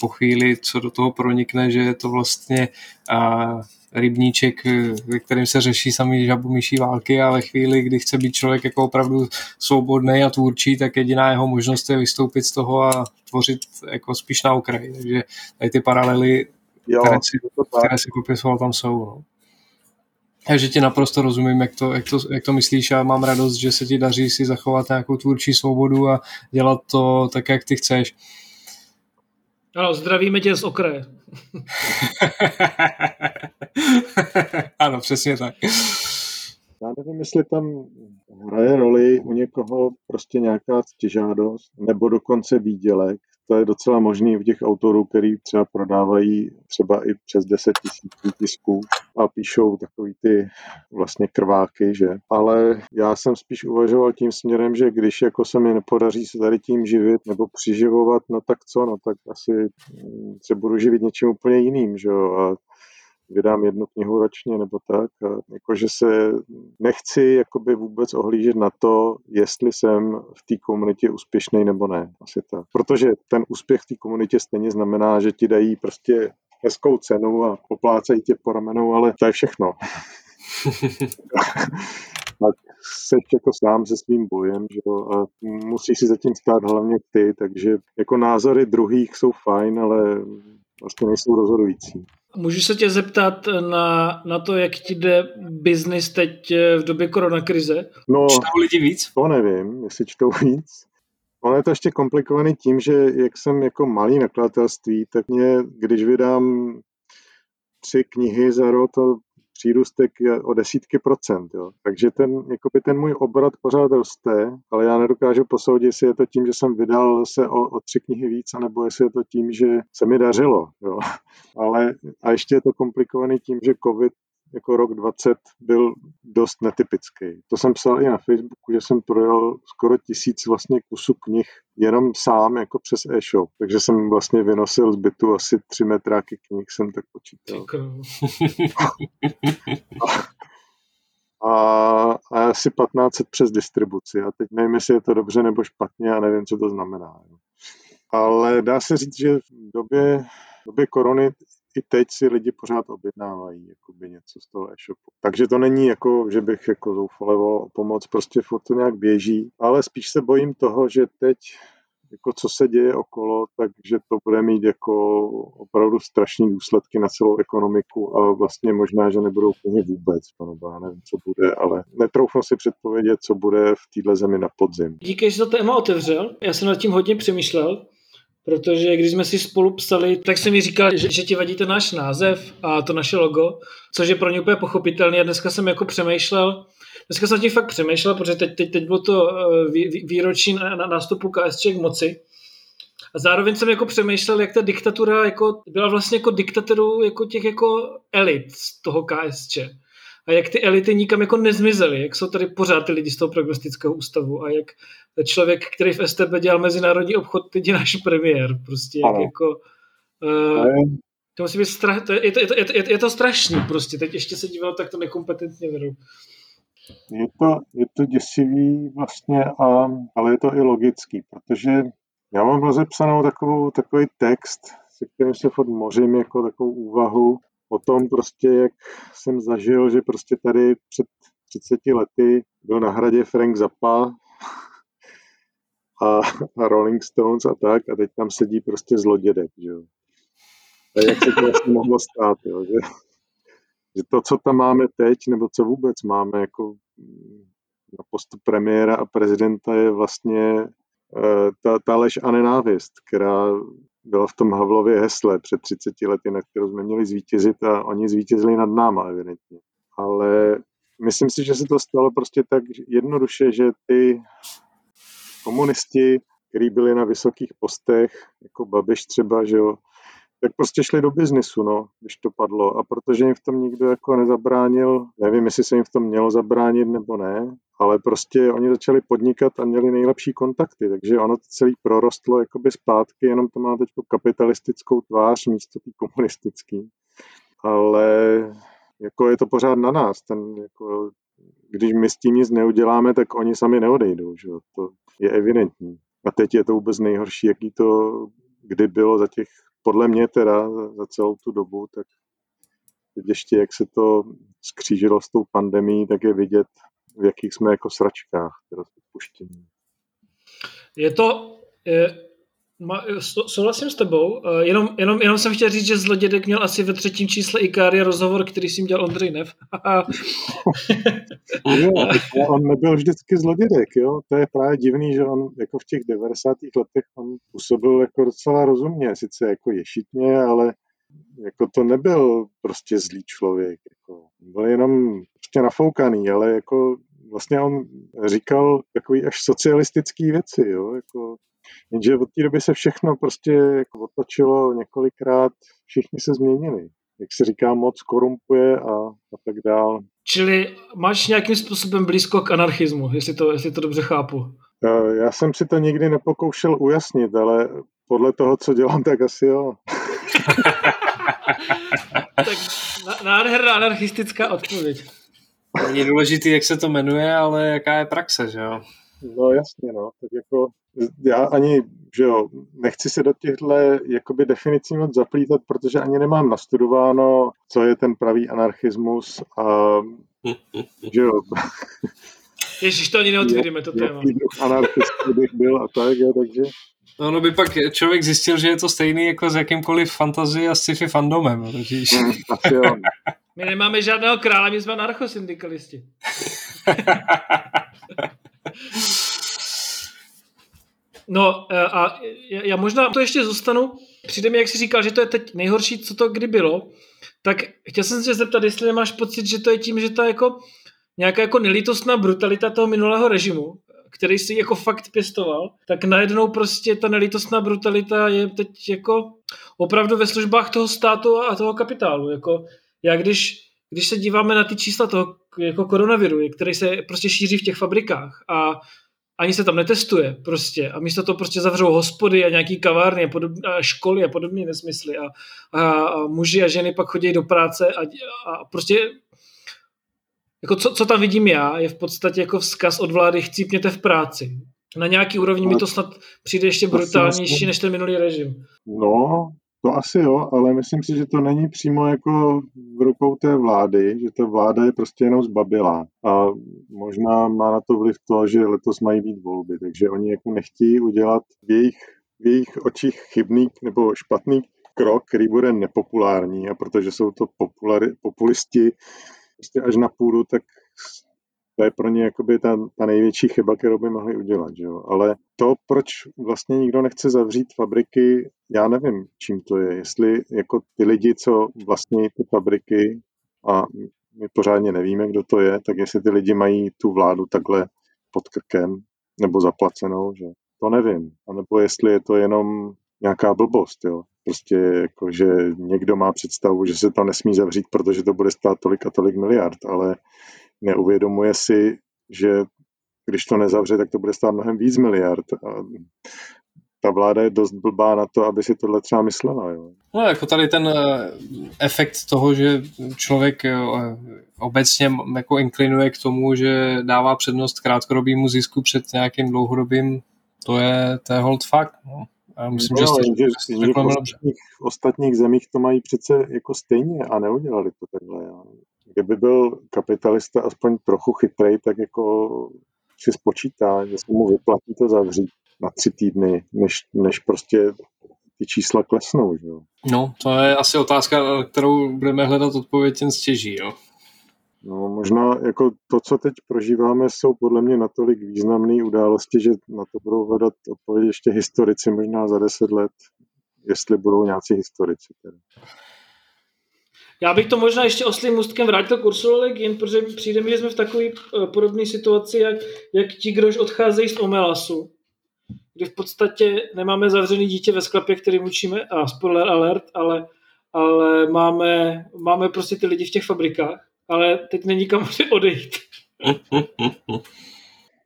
po, chvíli, co do toho pronikne, že je to vlastně a, rybníček, ve kterém se řeší samý žabomyší války a ve chvíli, kdy chce být člověk jako opravdu svobodný a tvůrčí, tak jediná jeho možnost je vystoupit z toho a tvořit jako spíš na okraji. Takže tady ty paralely, jo, které, si, které si popisoval, tam jsou. No. Takže ti naprosto rozumím, jak to, jak, to, jak to myslíš a mám radost, že se ti daří si zachovat nějakou tvůrčí svobodu a dělat to tak, jak ty chceš. Ano, zdravíme tě z okraje. ano, přesně tak. Já nevím, jestli tam hraje roli u někoho prostě nějaká stěžádost nebo dokonce výdělek. To je docela možný v těch autorů, který třeba prodávají třeba i přes 10 tisíc tisků a píšou takový ty vlastně krváky, že. Ale já jsem spíš uvažoval tím směrem, že když jako se mi nepodaří se tady tím živit nebo přiživovat, no tak co, no tak asi mm, se budu živit něčím úplně jiným, že jo. A vydám jednu knihu ročně nebo tak. A jakože se nechci jakoby vůbec ohlížet na to, jestli jsem v té komunitě úspěšný nebo ne. Asi tak. Protože ten úspěch v té komunitě stejně znamená, že ti dají prostě hezkou cenu a poplácají tě po ramenou, ale to je všechno. tak se jako sám se svým bojem, že jo, a musíš si zatím stát hlavně ty, takže jako názory druhých jsou fajn, ale vlastně nejsou rozhodující. Můžu se tě zeptat na, na to, jak ti jde biznis teď eh, v době koronakrize? No, čtou lidi víc? To nevím, jestli čtou víc. Ono je to ještě komplikovaný tím, že jak jsem jako malý nakladatelství, tak mě, když vydám tři knihy za rok, to přírůstek je o desítky procent. Jo. Takže ten, jakoby ten můj obrat pořád roste, ale já nedokážu posoudit, jestli je to tím, že jsem vydal se o, o tři knihy víc, anebo jestli je to tím, že se mi dařilo. Jo. Ale a ještě je to komplikovaný tím, že COVID jako rok 20 byl dost netypický. To jsem psal i na Facebooku, že jsem projel skoro tisíc vlastně kusů knih jenom sám jako přes e-shop. Takže jsem vlastně vynosil z bytu asi tři metráky knih, jsem tak počítal. a, a asi 1500 přes distribuci. A teď nevím, jestli je to dobře nebo špatně a nevím, co to znamená. Ale dá se říct, že v době, v době korony i teď si lidi pořád objednávají jakoby něco z toho e-shopu. Takže to není jako, že bych jako zoufaleval o pomoc, prostě furt to nějak běží, ale spíš se bojím toho, že teď jako co se děje okolo, takže to bude mít jako opravdu strašné důsledky na celou ekonomiku a vlastně možná, že nebudou úplně vůbec, panoba, nevím, co bude, ale netroufnu si předpovědět, co bude v téhle zemi na podzim. Díky, že to téma otevřel. Já jsem nad tím hodně přemýšlel protože když jsme si spolu psali, tak jsem mi říkal, že, že ti vadí ten náš název a to naše logo, což je pro ně úplně pochopitelné a dneska jsem jako přemýšlel, dneska jsem tím fakt přemýšlel, protože teď, teď, teď bylo to eh, výročí na, na nástupu KSČ k moci. A zároveň jsem jako přemýšlel, jak ta diktatura jako byla vlastně jako diktaturou jako těch jako elit z toho KSČ a jak ty elity nikam jako nezmizely, jak jsou tady pořád ty lidi z toho prognostického ústavu? A jak člověk, který v STB dělal mezinárodní obchod, teď je náš premiér. Prostě jak jako... Uh, to musí být strach, to je, je, to, je, to, je, je to strašný prostě, teď ještě se díval tak to nekompetentně vedou. Je to, je to děsivý vlastně, a, ale je to i logický, protože já mám rozepsanou takovou, takový text, se kterým se furt mořím jako takovou úvahu o tom prostě, jak jsem zažil, že prostě tady před 30 lety byl na hradě Frank Zappa a, a Rolling Stones a tak a teď tam sedí prostě zlodědek, že jo. A jak se to vlastně mohlo stát, jo, že, že to, co tam máme teď, nebo co vůbec máme jako na postu premiéra a prezidenta je vlastně uh, ta, ta lež a nenávist, která byla v tom Havlově hesle před 30 lety, na kterou jsme měli zvítězit a oni zvítězili nad náma evidentně. Ale myslím si, že se to stalo prostě tak jednoduše, že ty komunisti, kteří byli na vysokých postech, jako Babiš třeba, že jo, tak prostě šli do biznisu, no, když to padlo. A protože jim v tom nikdo jako nezabránil, nevím, jestli se jim v tom mělo zabránit nebo ne, ale prostě oni začali podnikat a měli nejlepší kontakty, takže ono to celý prorostlo jakoby zpátky, jenom to má teď kapitalistickou tvář místo tý komunistický. Ale jako je to pořád na nás, ten jako, když my s tím nic neuděláme, tak oni sami neodejdou, že? to je evidentní. A teď je to vůbec nejhorší, jaký to kdy bylo za těch, podle mě teda, za celou tu dobu, tak teď ještě jak se to skřížilo s tou pandemí, tak je vidět, v jakých jsme jako sračkách teda puštění. Je to, ma, souhlasím s tebou, uh, jenom, jenom, jenom jsem chtěl říct, že Zlodědek měl asi ve třetím čísle Ikária rozhovor, který si dělal Ondřej Nev. jo, on nebyl vždycky Zlodědek, jo, to je právě divný, že on jako v těch 90. letech on působil jako docela rozumně, sice jako ješitně, ale jako to nebyl prostě zlý člověk, jako byl jenom prostě nafoukaný, ale jako vlastně on říkal takový až socialistický věci, jo, jako Jenže od té doby se všechno prostě jako otočilo několikrát, všichni se změnili. Jak se říká, moc korumpuje a, a tak dál. Čili máš nějakým způsobem blízko k anarchismu, jestli to, jestli to dobře chápu. Eh, já jsem si to nikdy nepokoušel ujasnit, ale podle toho, co dělám, tak asi jo. tak nádherná anarchistická odpověď. Není důležitý, jak se to jmenuje, ale jaká je praxe, že jo? No jasně, no. Tak jako já ani, že jo, nechci se do těchto jakoby definicí moc zaplítat, protože ani nemám nastudováno, co je ten pravý anarchismus a že jo. Ježíš, to ani neotvíříme, to téma. Anarchist bych byl a tak, jo, takže No, no by pak člověk zjistil, že je to stejný jako s jakýmkoliv fantazi a sci-fi fandomem. Hmm, my nemáme žádného krále, my jsme anarchosyndikalisti. No e, a já možná to ještě zůstanu. Přijde mi, jak jsi říkal, že to je teď nejhorší, co to kdy bylo. Tak chtěl jsem se zeptat, jestli nemáš pocit, že to je tím, že je jako nějaká jako nelítostná brutalita toho minulého režimu, který si jako fakt pěstoval, tak najednou prostě ta nelítostná brutalita je teď jako opravdu ve službách toho státu a toho kapitálu. Jako já když, když se díváme na ty čísla toho jako koronaviru, který se prostě šíří v těch fabrikách a ani se tam netestuje prostě a místo toho prostě zavřou hospody a nějaký kavárny a, podob, a školy a podobné nesmysly a, a, a muži a ženy pak chodí do práce a, a prostě jako co, co tam vidím já, je v podstatě jako vzkaz od vlády chcípněte v práci. Na nějaký úrovni mi to snad přijde ještě brutálnější než ten minulý režim. No, to asi jo, ale myslím si, že to není přímo jako v rukou té vlády, že ta vláda je prostě jenom zbabila. A možná má na to vliv to, že letos mají být volby, takže oni jako nechtějí udělat v jejich, v jejich očích chybný nebo špatný krok, který bude nepopulární a protože jsou to populari, populisti, prostě až na půdu, tak to je pro ně jakoby ta, ta největší chyba, kterou by mohli udělat. Že jo? Ale to, proč vlastně nikdo nechce zavřít fabriky, já nevím, čím to je. Jestli jako ty lidi, co vlastní ty fabriky a my pořádně nevíme, kdo to je, tak jestli ty lidi mají tu vládu takhle pod krkem nebo zaplacenou, že to nevím. A nebo jestli je to jenom nějaká blbost, jo. Prostě jako, že někdo má představu, že se to nesmí zavřít, protože to bude stát tolik a tolik miliard, ale neuvědomuje si, že když to nezavře, tak to bude stát mnohem víc miliard. A ta vláda je dost blbá na to, aby si tohle třeba myslela. Jo. No jako tady ten eh, efekt toho, že člověk eh, obecně jako inklinuje k tomu, že dává přednost krátkodobému zisku před nějakým dlouhodobým, to je, to je hold fakt. No. Já myslím, no, že, jste, že, že v, ostatních, v ostatních zemích to mají přece jako stejně a neudělali to takhle. Jo. Kdyby byl kapitalista aspoň trochu chytrý, tak jako si spočítá, že se mu vyplatí to zavřít na tři týdny, než, než prostě ty čísla klesnou. Že? No, to je asi otázka, kterou budeme hledat odpověď jen stěží. Jo? No, možná jako to, co teď prožíváme, jsou podle mě natolik významné události, že na to budou hledat odpověď ještě historici, možná za deset let, jestli budou nějací historici. Tedy. Já bych to možná ještě oslým můstkem vrátil k Ursula Legin, protože přijde mi, že jsme v takové uh, podobné situaci, jak, jak ti, kdož odcházejí z Omelasu, kdy v podstatě nemáme zavřený dítě ve sklepě, který mučíme, a spoiler alert, ale, ale máme, máme prostě ty lidi v těch fabrikách, ale teď není kam odejít.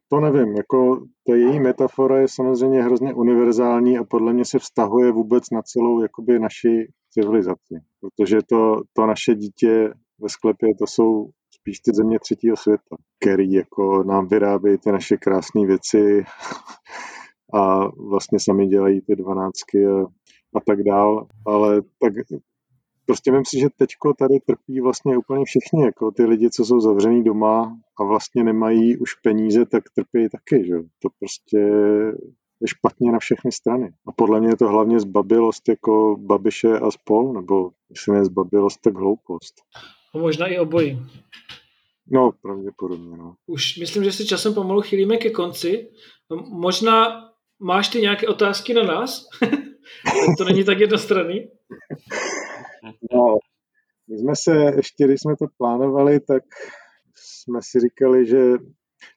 To nevím, jako ta její metafora je samozřejmě hrozně univerzální a podle mě se vztahuje vůbec na celou jakoby naši civilizaci, protože to, to naše dítě ve sklepě, to jsou spíš ty země třetího světa, který jako nám vyrábí ty naše krásné věci a vlastně sami dělají ty dvanáctky a, a tak dál, ale tak prostě myslím si, že teďko tady trpí vlastně úplně všichni, jako ty lidi, co jsou zavřený doma a vlastně nemají už peníze, tak trpí taky, že To prostě špatně na všechny strany. A podle mě je to hlavně zbabilost jako Babiše a spol, nebo jestli ne zbabilost, tak hloupost. A možná i obojí. No, pravděpodobně, no. Už myslím, že se časem pomalu chýlíme ke konci. Možná máš ty nějaké otázky na nás? to není tak jednostranný. No, my jsme se, ještě když jsme to plánovali, tak jsme si říkali, že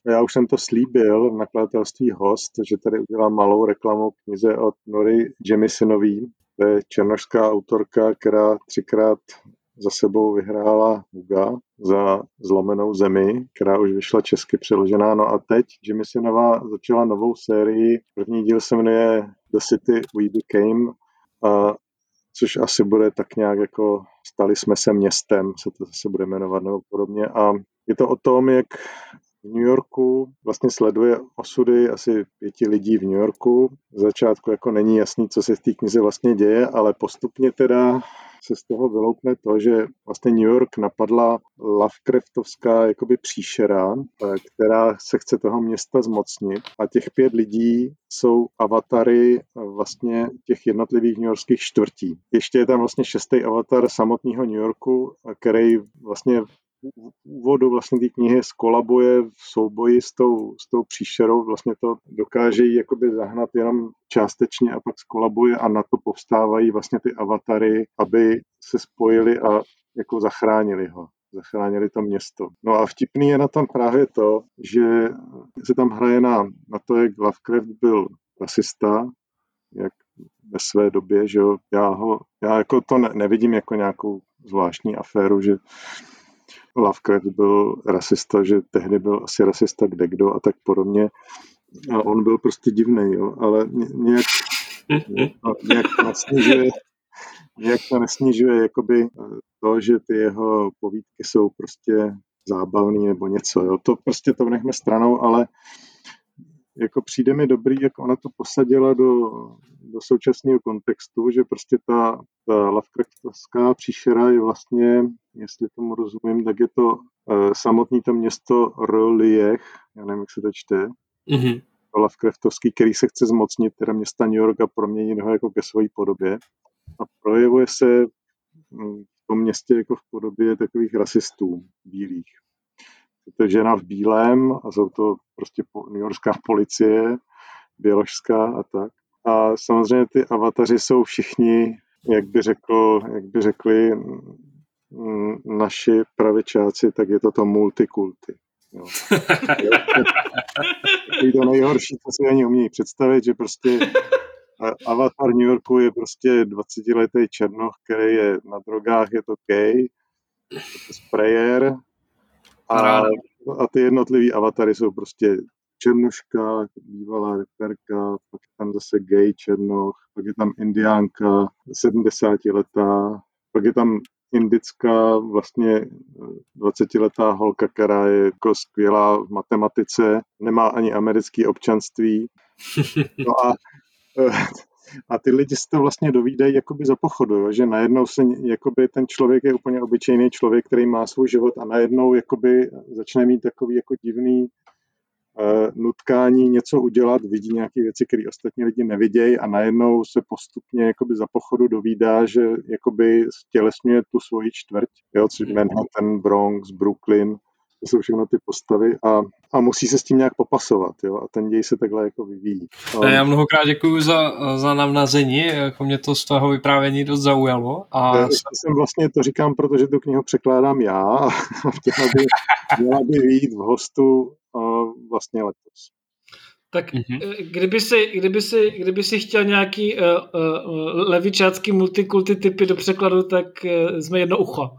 Já už jsem to slíbil v nakladatelství Host, že tady udělám malou reklamu knize od Nory Jemisonový. To je černožská autorka, která třikrát za sebou vyhrála Huga za zlomenou zemi, která už vyšla česky přeložená. No a teď Jemisonová začala novou sérii. První díl se jmenuje The City We Became, a což asi bude tak nějak jako stali jsme se městem, se to zase bude jmenovat nebo podobně. A je to o tom, jak New Yorku vlastně sleduje osudy asi pěti lidí v New Yorku. V začátku jako není jasný, co se v té knize vlastně děje, ale postupně teda se z toho vyloupne to, že vlastně New York napadla Lovecraftovská jakoby příšera, eh, která se chce toho města zmocnit a těch pět lidí jsou avatary eh, vlastně těch jednotlivých newyorských čtvrtí. Ještě je tam vlastně šestý avatar samotného New Yorku, eh, který vlastně úvodu vlastně té knihy skolabuje v souboji s tou, s tou příšerou, vlastně to dokáže jakoby zahnat jenom částečně a pak skolabuje a na to povstávají vlastně ty avatary, aby se spojili a jako zachránili ho zachránili to město. No a vtipný je na tom právě to, že se tam hraje na, na to, jak Lovecraft byl rasista, jak ve své době, že jo, já, ho, já jako to ne, nevidím jako nějakou zvláštní aféru, že Lovecraft byl rasista, že tehdy byl asi rasista kde kdo a tak podobně. A on byl prostě divný, jo, ale nějak, nějak to nesnižuje, nějak to nesnižuje jakoby eh, to, že ty jeho povídky jsou prostě zábavný nebo něco. Jo. To prostě to nechme stranou, ale jako přijde mi dobrý, jak ona to posadila do, do současného kontextu, že prostě ta, ta Lovecraftovská příšera je vlastně, jestli tomu rozumím, tak je to uh, samotný to město Roliech, já nevím, jak se to čte, mm-hmm. to Lovecraftovský, který se chce zmocnit teda města New York a proměnit ho jako ke své podobě. A projevuje se hm, v tom městě jako v podobě takových rasistů bílých to je žena v bílém a jsou to prostě New Yorkská policie, běložská a tak. A samozřejmě ty avataři jsou všichni, jak by, řekl, jak by řekli mm, naši pravičáci, tak je to to multikulty. Jo. je to nejhorší, co si ani umějí představit, že prostě avatar New Yorku je prostě 20-letý černoch, který je na drogách, je to gay, je to sprayer, a, a ty jednotlivý avatary jsou prostě černoška, bývalá reperka, pak je tam zase gay černoch, pak je tam indiánka, 70 letá, pak je tam indická vlastně 20-letá holka, která je jako skvělá v matematice, nemá ani americké občanství. No a a ty lidi si to vlastně dovídají jakoby za pochodu, jo? že najednou se jakoby ten člověk je úplně obyčejný člověk, který má svůj život a najednou jakoby začne mít takový jako divný uh, nutkání něco udělat, vidí nějaké věci, které ostatní lidi nevidějí a najednou se postupně jakoby za pochodu dovídá, že jakoby stělesňuje tu svoji čtvrť, jo, což Manhattan, Bronx, Brooklyn, to jsou všechno ty postavy a, a musí se s tím nějak popasovat, jo, a ten děj se takhle jako vyvíjí. A... Já mnohokrát děkuji za, za navnazení, jako mě to z toho vyprávění dost zaujalo. A... Já jsem vlastně to říkám, protože tu knihu překládám já a chtěla by, měla by vyjít v hostu vlastně letos. Tak mm-hmm. kdyby, si, kdyby, si, kdyby si chtěl nějaký uh, uh, levičácký multikulty typy do překladu, tak uh, jsme jedno ucho.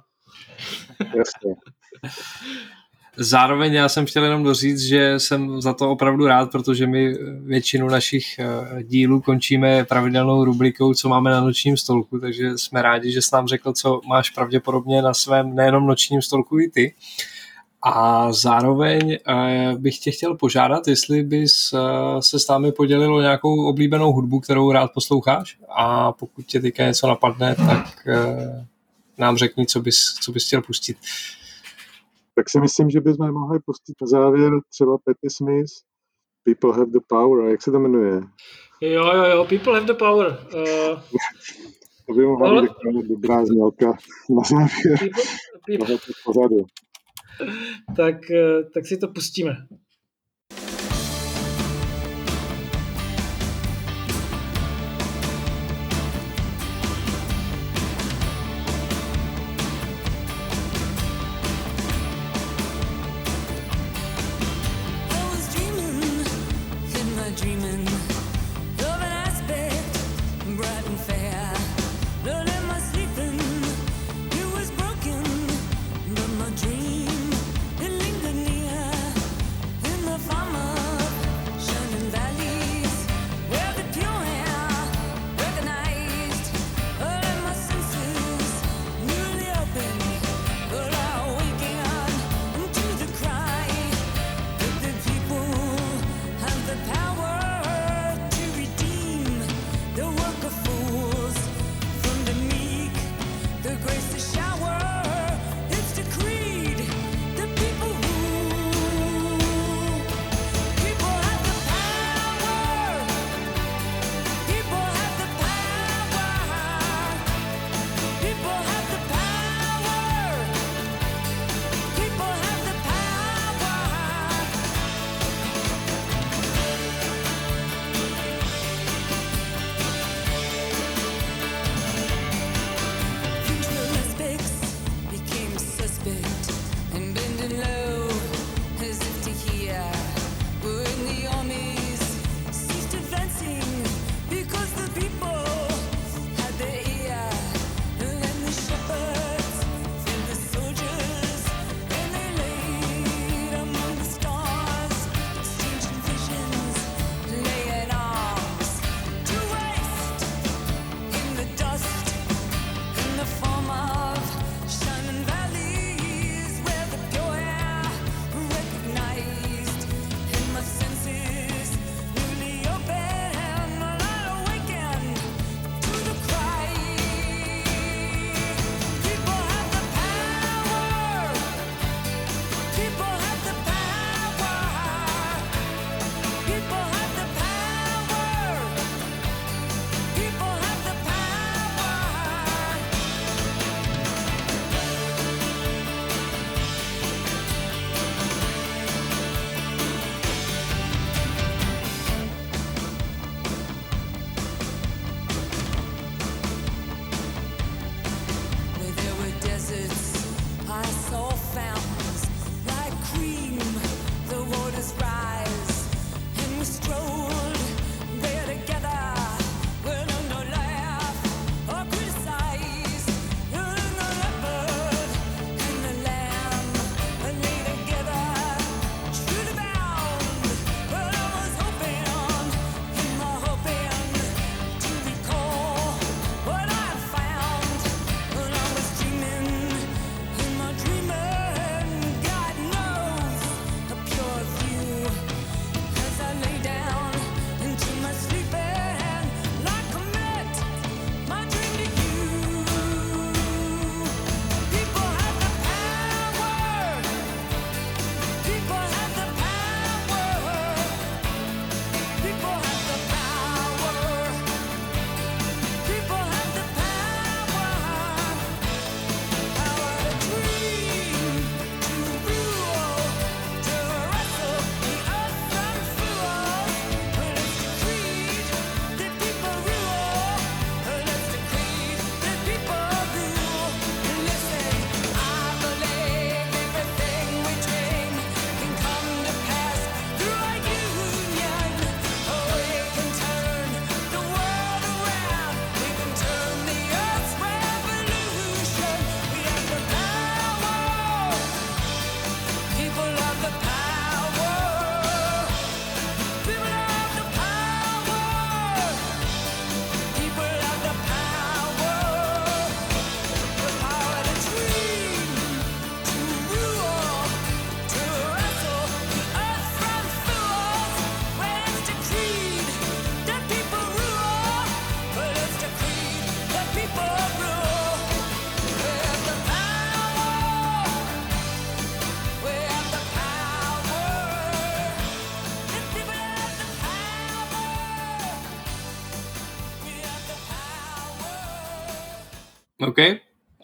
Jasně. Zároveň já jsem chtěl jenom doříct, že jsem za to opravdu rád, protože my většinu našich eh, dílů končíme pravidelnou rubrikou, co máme na nočním stolku, takže jsme rádi, že jsi nám řekl, co máš pravděpodobně na svém nejenom nočním stolku i ty. A zároveň eh, bych tě chtěl požádat, jestli bys eh, se s námi podělil nějakou oblíbenou hudbu, kterou rád posloucháš a pokud tě teďka něco napadne, tak nám řekni, co bys, co bys chtěl pustit tak si myslím, že bychom mohli pustit na závěr třeba Patti Smith, People have the power, jak se to jmenuje? Jo, jo, jo, People have the power. Uh, to by mohla být dobrá znělka na závěr people, people. Tak, eh, tak si to pustíme.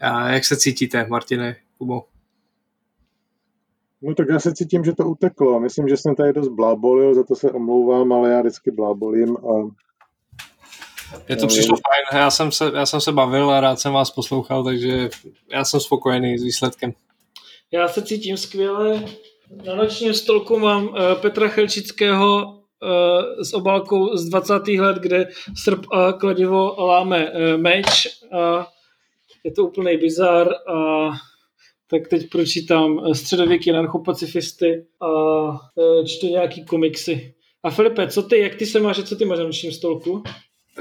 A jak se cítíte, Martine, Kubo? No tak já se cítím, že to uteklo. Myslím, že jsem tady dost blábolil, za to se omlouvám, ale já vždycky blábolím a je to přišlo fajn, já jsem, se, já jsem se bavil a rád jsem vás poslouchal, takže já jsem spokojený s výsledkem. Já se cítím skvěle. Na nočním stolku mám uh, Petra Chelčického uh, s obálkou z 20. let, kde srp a kladivo láme uh, meč a je to úplný bizar a tak teď pročítám středověký anarchopacifisty a čtu nějaký komiksy. A Filipe, co ty, jak ty se máš co ty máš na nočním stolku?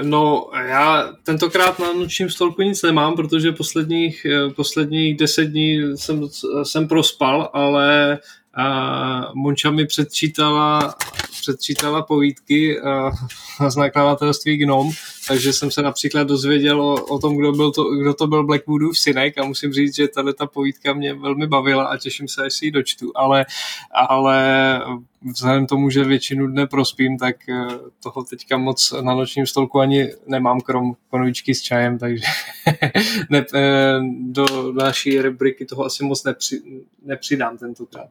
No, já tentokrát na nočním stolku nic nemám, protože posledních, posledních deset dní jsem, jsem prospal, ale a Monča mi předčítala, předčítala povídky z nakladatelství Gnom, takže jsem se například dozvěděl o, o tom, kdo, byl to, kdo to byl Blackwoodův synek a musím říct, že tahle ta povídka mě velmi bavila a těším se, až si ji dočtu, ale, ale vzhledem tomu, že většinu dne prospím, tak eh, toho teďka moc na nočním stolku ani nemám, krom konvičky s čajem, takže ne, eh, do naší rubriky toho asi moc nepři, nepřidám tentokrát.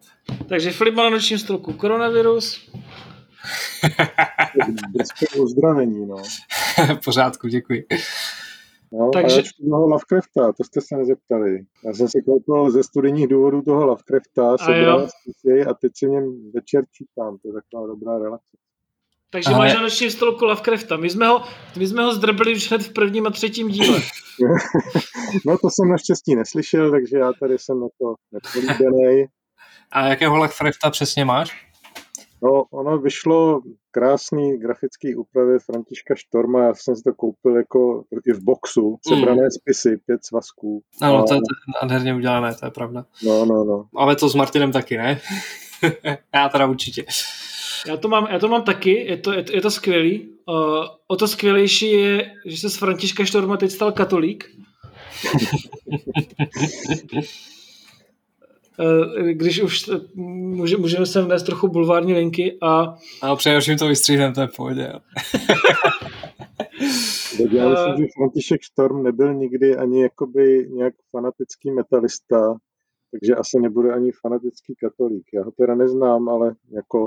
Takže Filip má na nočním stolku koronavirus. Brzké uzdravení, no. pořádku, děkuji. No, Takže... a toho Lovecrafta, to jste se nezeptali. Já jsem si koupil ze studijních důvodů toho Lovecrafta, sebral a teď si něm večer čítám, to je taková dobrá relace. Takže Ale... máš na nočním stolku Lovecrafta. My jsme, ho, my jsme ho zdrbili už hned v prvním a třetím díle. no to jsem naštěstí neslyšel, takže já tady jsem na to nepolíbený. A jakého Lovecrafta přesně máš? No, ono vyšlo krásný grafický úpravy Františka Štorma, já jsem si to koupil jako i v boxu, sebrané mm. spisy, pět svazků. Ano, a... to je nádherně udělané, to je pravda. No, no, no. Ale to s Martinem taky, ne? já teda určitě. Já to mám, já to mám taky, je to, je to, je to skvělý. Uh, o to skvělejší je, že se z Františka Štorma teď stal katolík. Eh, když už může, můžeme sem vnést trochu bulvární linky a... A především to vystříhneme, to je v pohodě. já myslím, že František Storm nebyl nikdy ani jakoby nějak fanatický metalista, takže asi nebude ani fanatický katolík. Já ho teda neznám, ale jako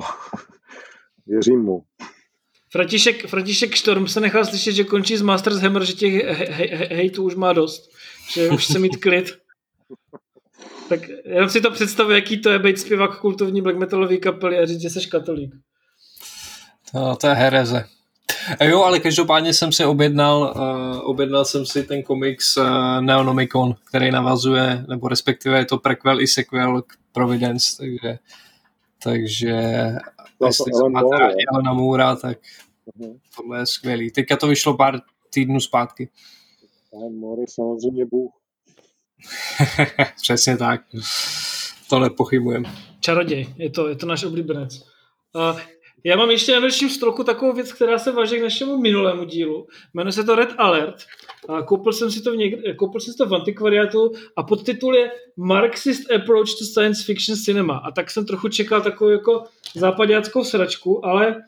věřím mu. František, František Štorm se nechal slyšet, že končí z Masters Hammer, že těch hejtů už má dost, že už se mít klid. Tak jenom si to představuji, jaký to je být zpěvák kultovní black metalový kapely a říct, že jsi katolík. To, to je hereze. A jo, ale každopádně jsem si objednal, uh, objednal jsem si ten komiks uh, Neonomicon, který navazuje, nebo respektive je to prequel i sequel k Providence, takže takže to jestli to máte rádi Alana Moora, tak uh-huh. tohle je skvělý. Teďka to vyšlo pár týdnů zpátky. Alan Moore je samozřejmě bůh. Přesně tak. To nepochybujem. Čaroděj, je to, je to náš oblíbenec. Uh, já mám ještě na dalším stroku takovou věc, která se váže k našemu minulému dílu. Jmenuje se to Red Alert. Koupil jsem si to v, někde, koupil jsem si to v antikvariátu a podtitul je Marxist Approach to Science Fiction Cinema. A tak jsem trochu čekal takovou jako západáckou sračku, ale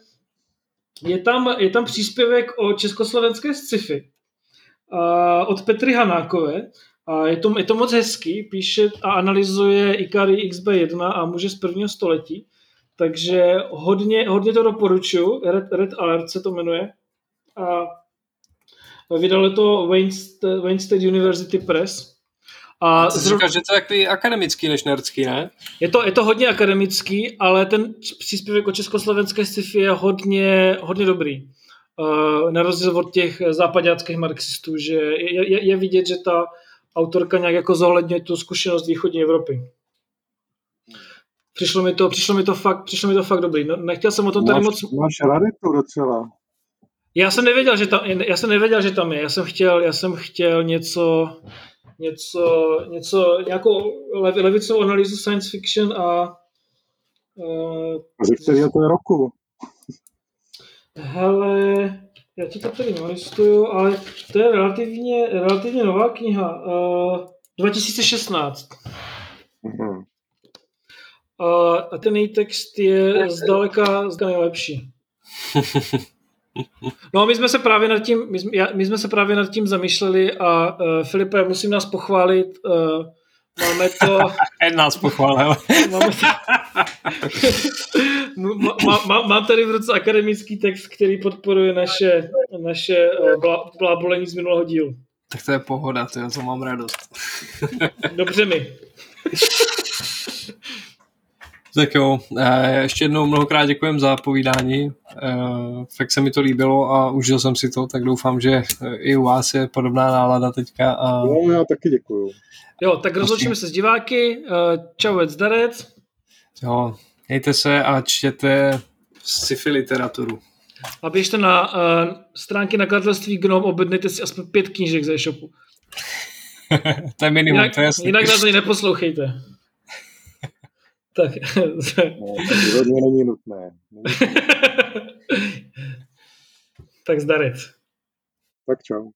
je tam, je tam příspěvek o československé sci-fi od Petry Hanákové a je to, je to moc hezký, píše a analyzuje Ikari XB1 a muže z prvního století, takže hodně, hodně to doporučuji, Red, Red Alert se to jmenuje. A vydalo to Wayne State, Wayne State University Press. A, a zro... říkáš, že to je takový akademický než nerdský, ne? Je to, je to hodně akademický, ale ten příspěvek o československé sci-fi je hodně, hodně dobrý. Uh, na rozdíl od těch západáckých marxistů, že je, je, je vidět, že ta autorka nějak jako zohledňuje tu zkušenost východní Evropy. Přišlo mi to, přišlo mi to fakt, přišlo mi to fakt dobrý. No, nechtěl jsem o tom tady máš, moc... Máš raritu docela. Já jsem nevěděl, že tam, já jsem nevěděl, že tam je. Já jsem chtěl, já jsem chtěl něco, něco, něco, nějakou levicovou analýzu science fiction a uh, a ze kterého to je roku? Hele, já ti to tady nalistuju, ale to je relativně, relativně nová kniha. Uh, 2016. Mm-hmm. Uh, a ten její text je zdaleka, zdaleka nejlepší. No my jsme se právě nad tím, my jsme, my jsme se právě nad tím zamýšleli a uh, Filipe, musím nás pochválit, uh, máme to... Ed nás pochválil. máme to, má, má, má, mám tady v ruce akademický text, který podporuje naše, naše blá, blábolení z minulého dílu. Tak to je pohoda, to, to mám radost. Dobře mi. Tak jo, ještě jednou mnohokrát děkujem za povídání. Fakt se mi to líbilo a užil jsem si to, tak doufám, že i u vás je podobná nálada teďka. A... Jo, já taky děkuju. Jo, tak rozloučíme se s diváky. Čau, zdarec. Jo, mějte se a čtěte sci-fi literaturu. A běžte na uh, stránky nakladatelství Gnom, objednejte si aspoň pět knížek ze e-shopu. to je minimum, jinak, to je jasný. Jinak nás ani neposlouchejte. Tak. no, rozhodně není nutné. tak zdarec. Tak čau.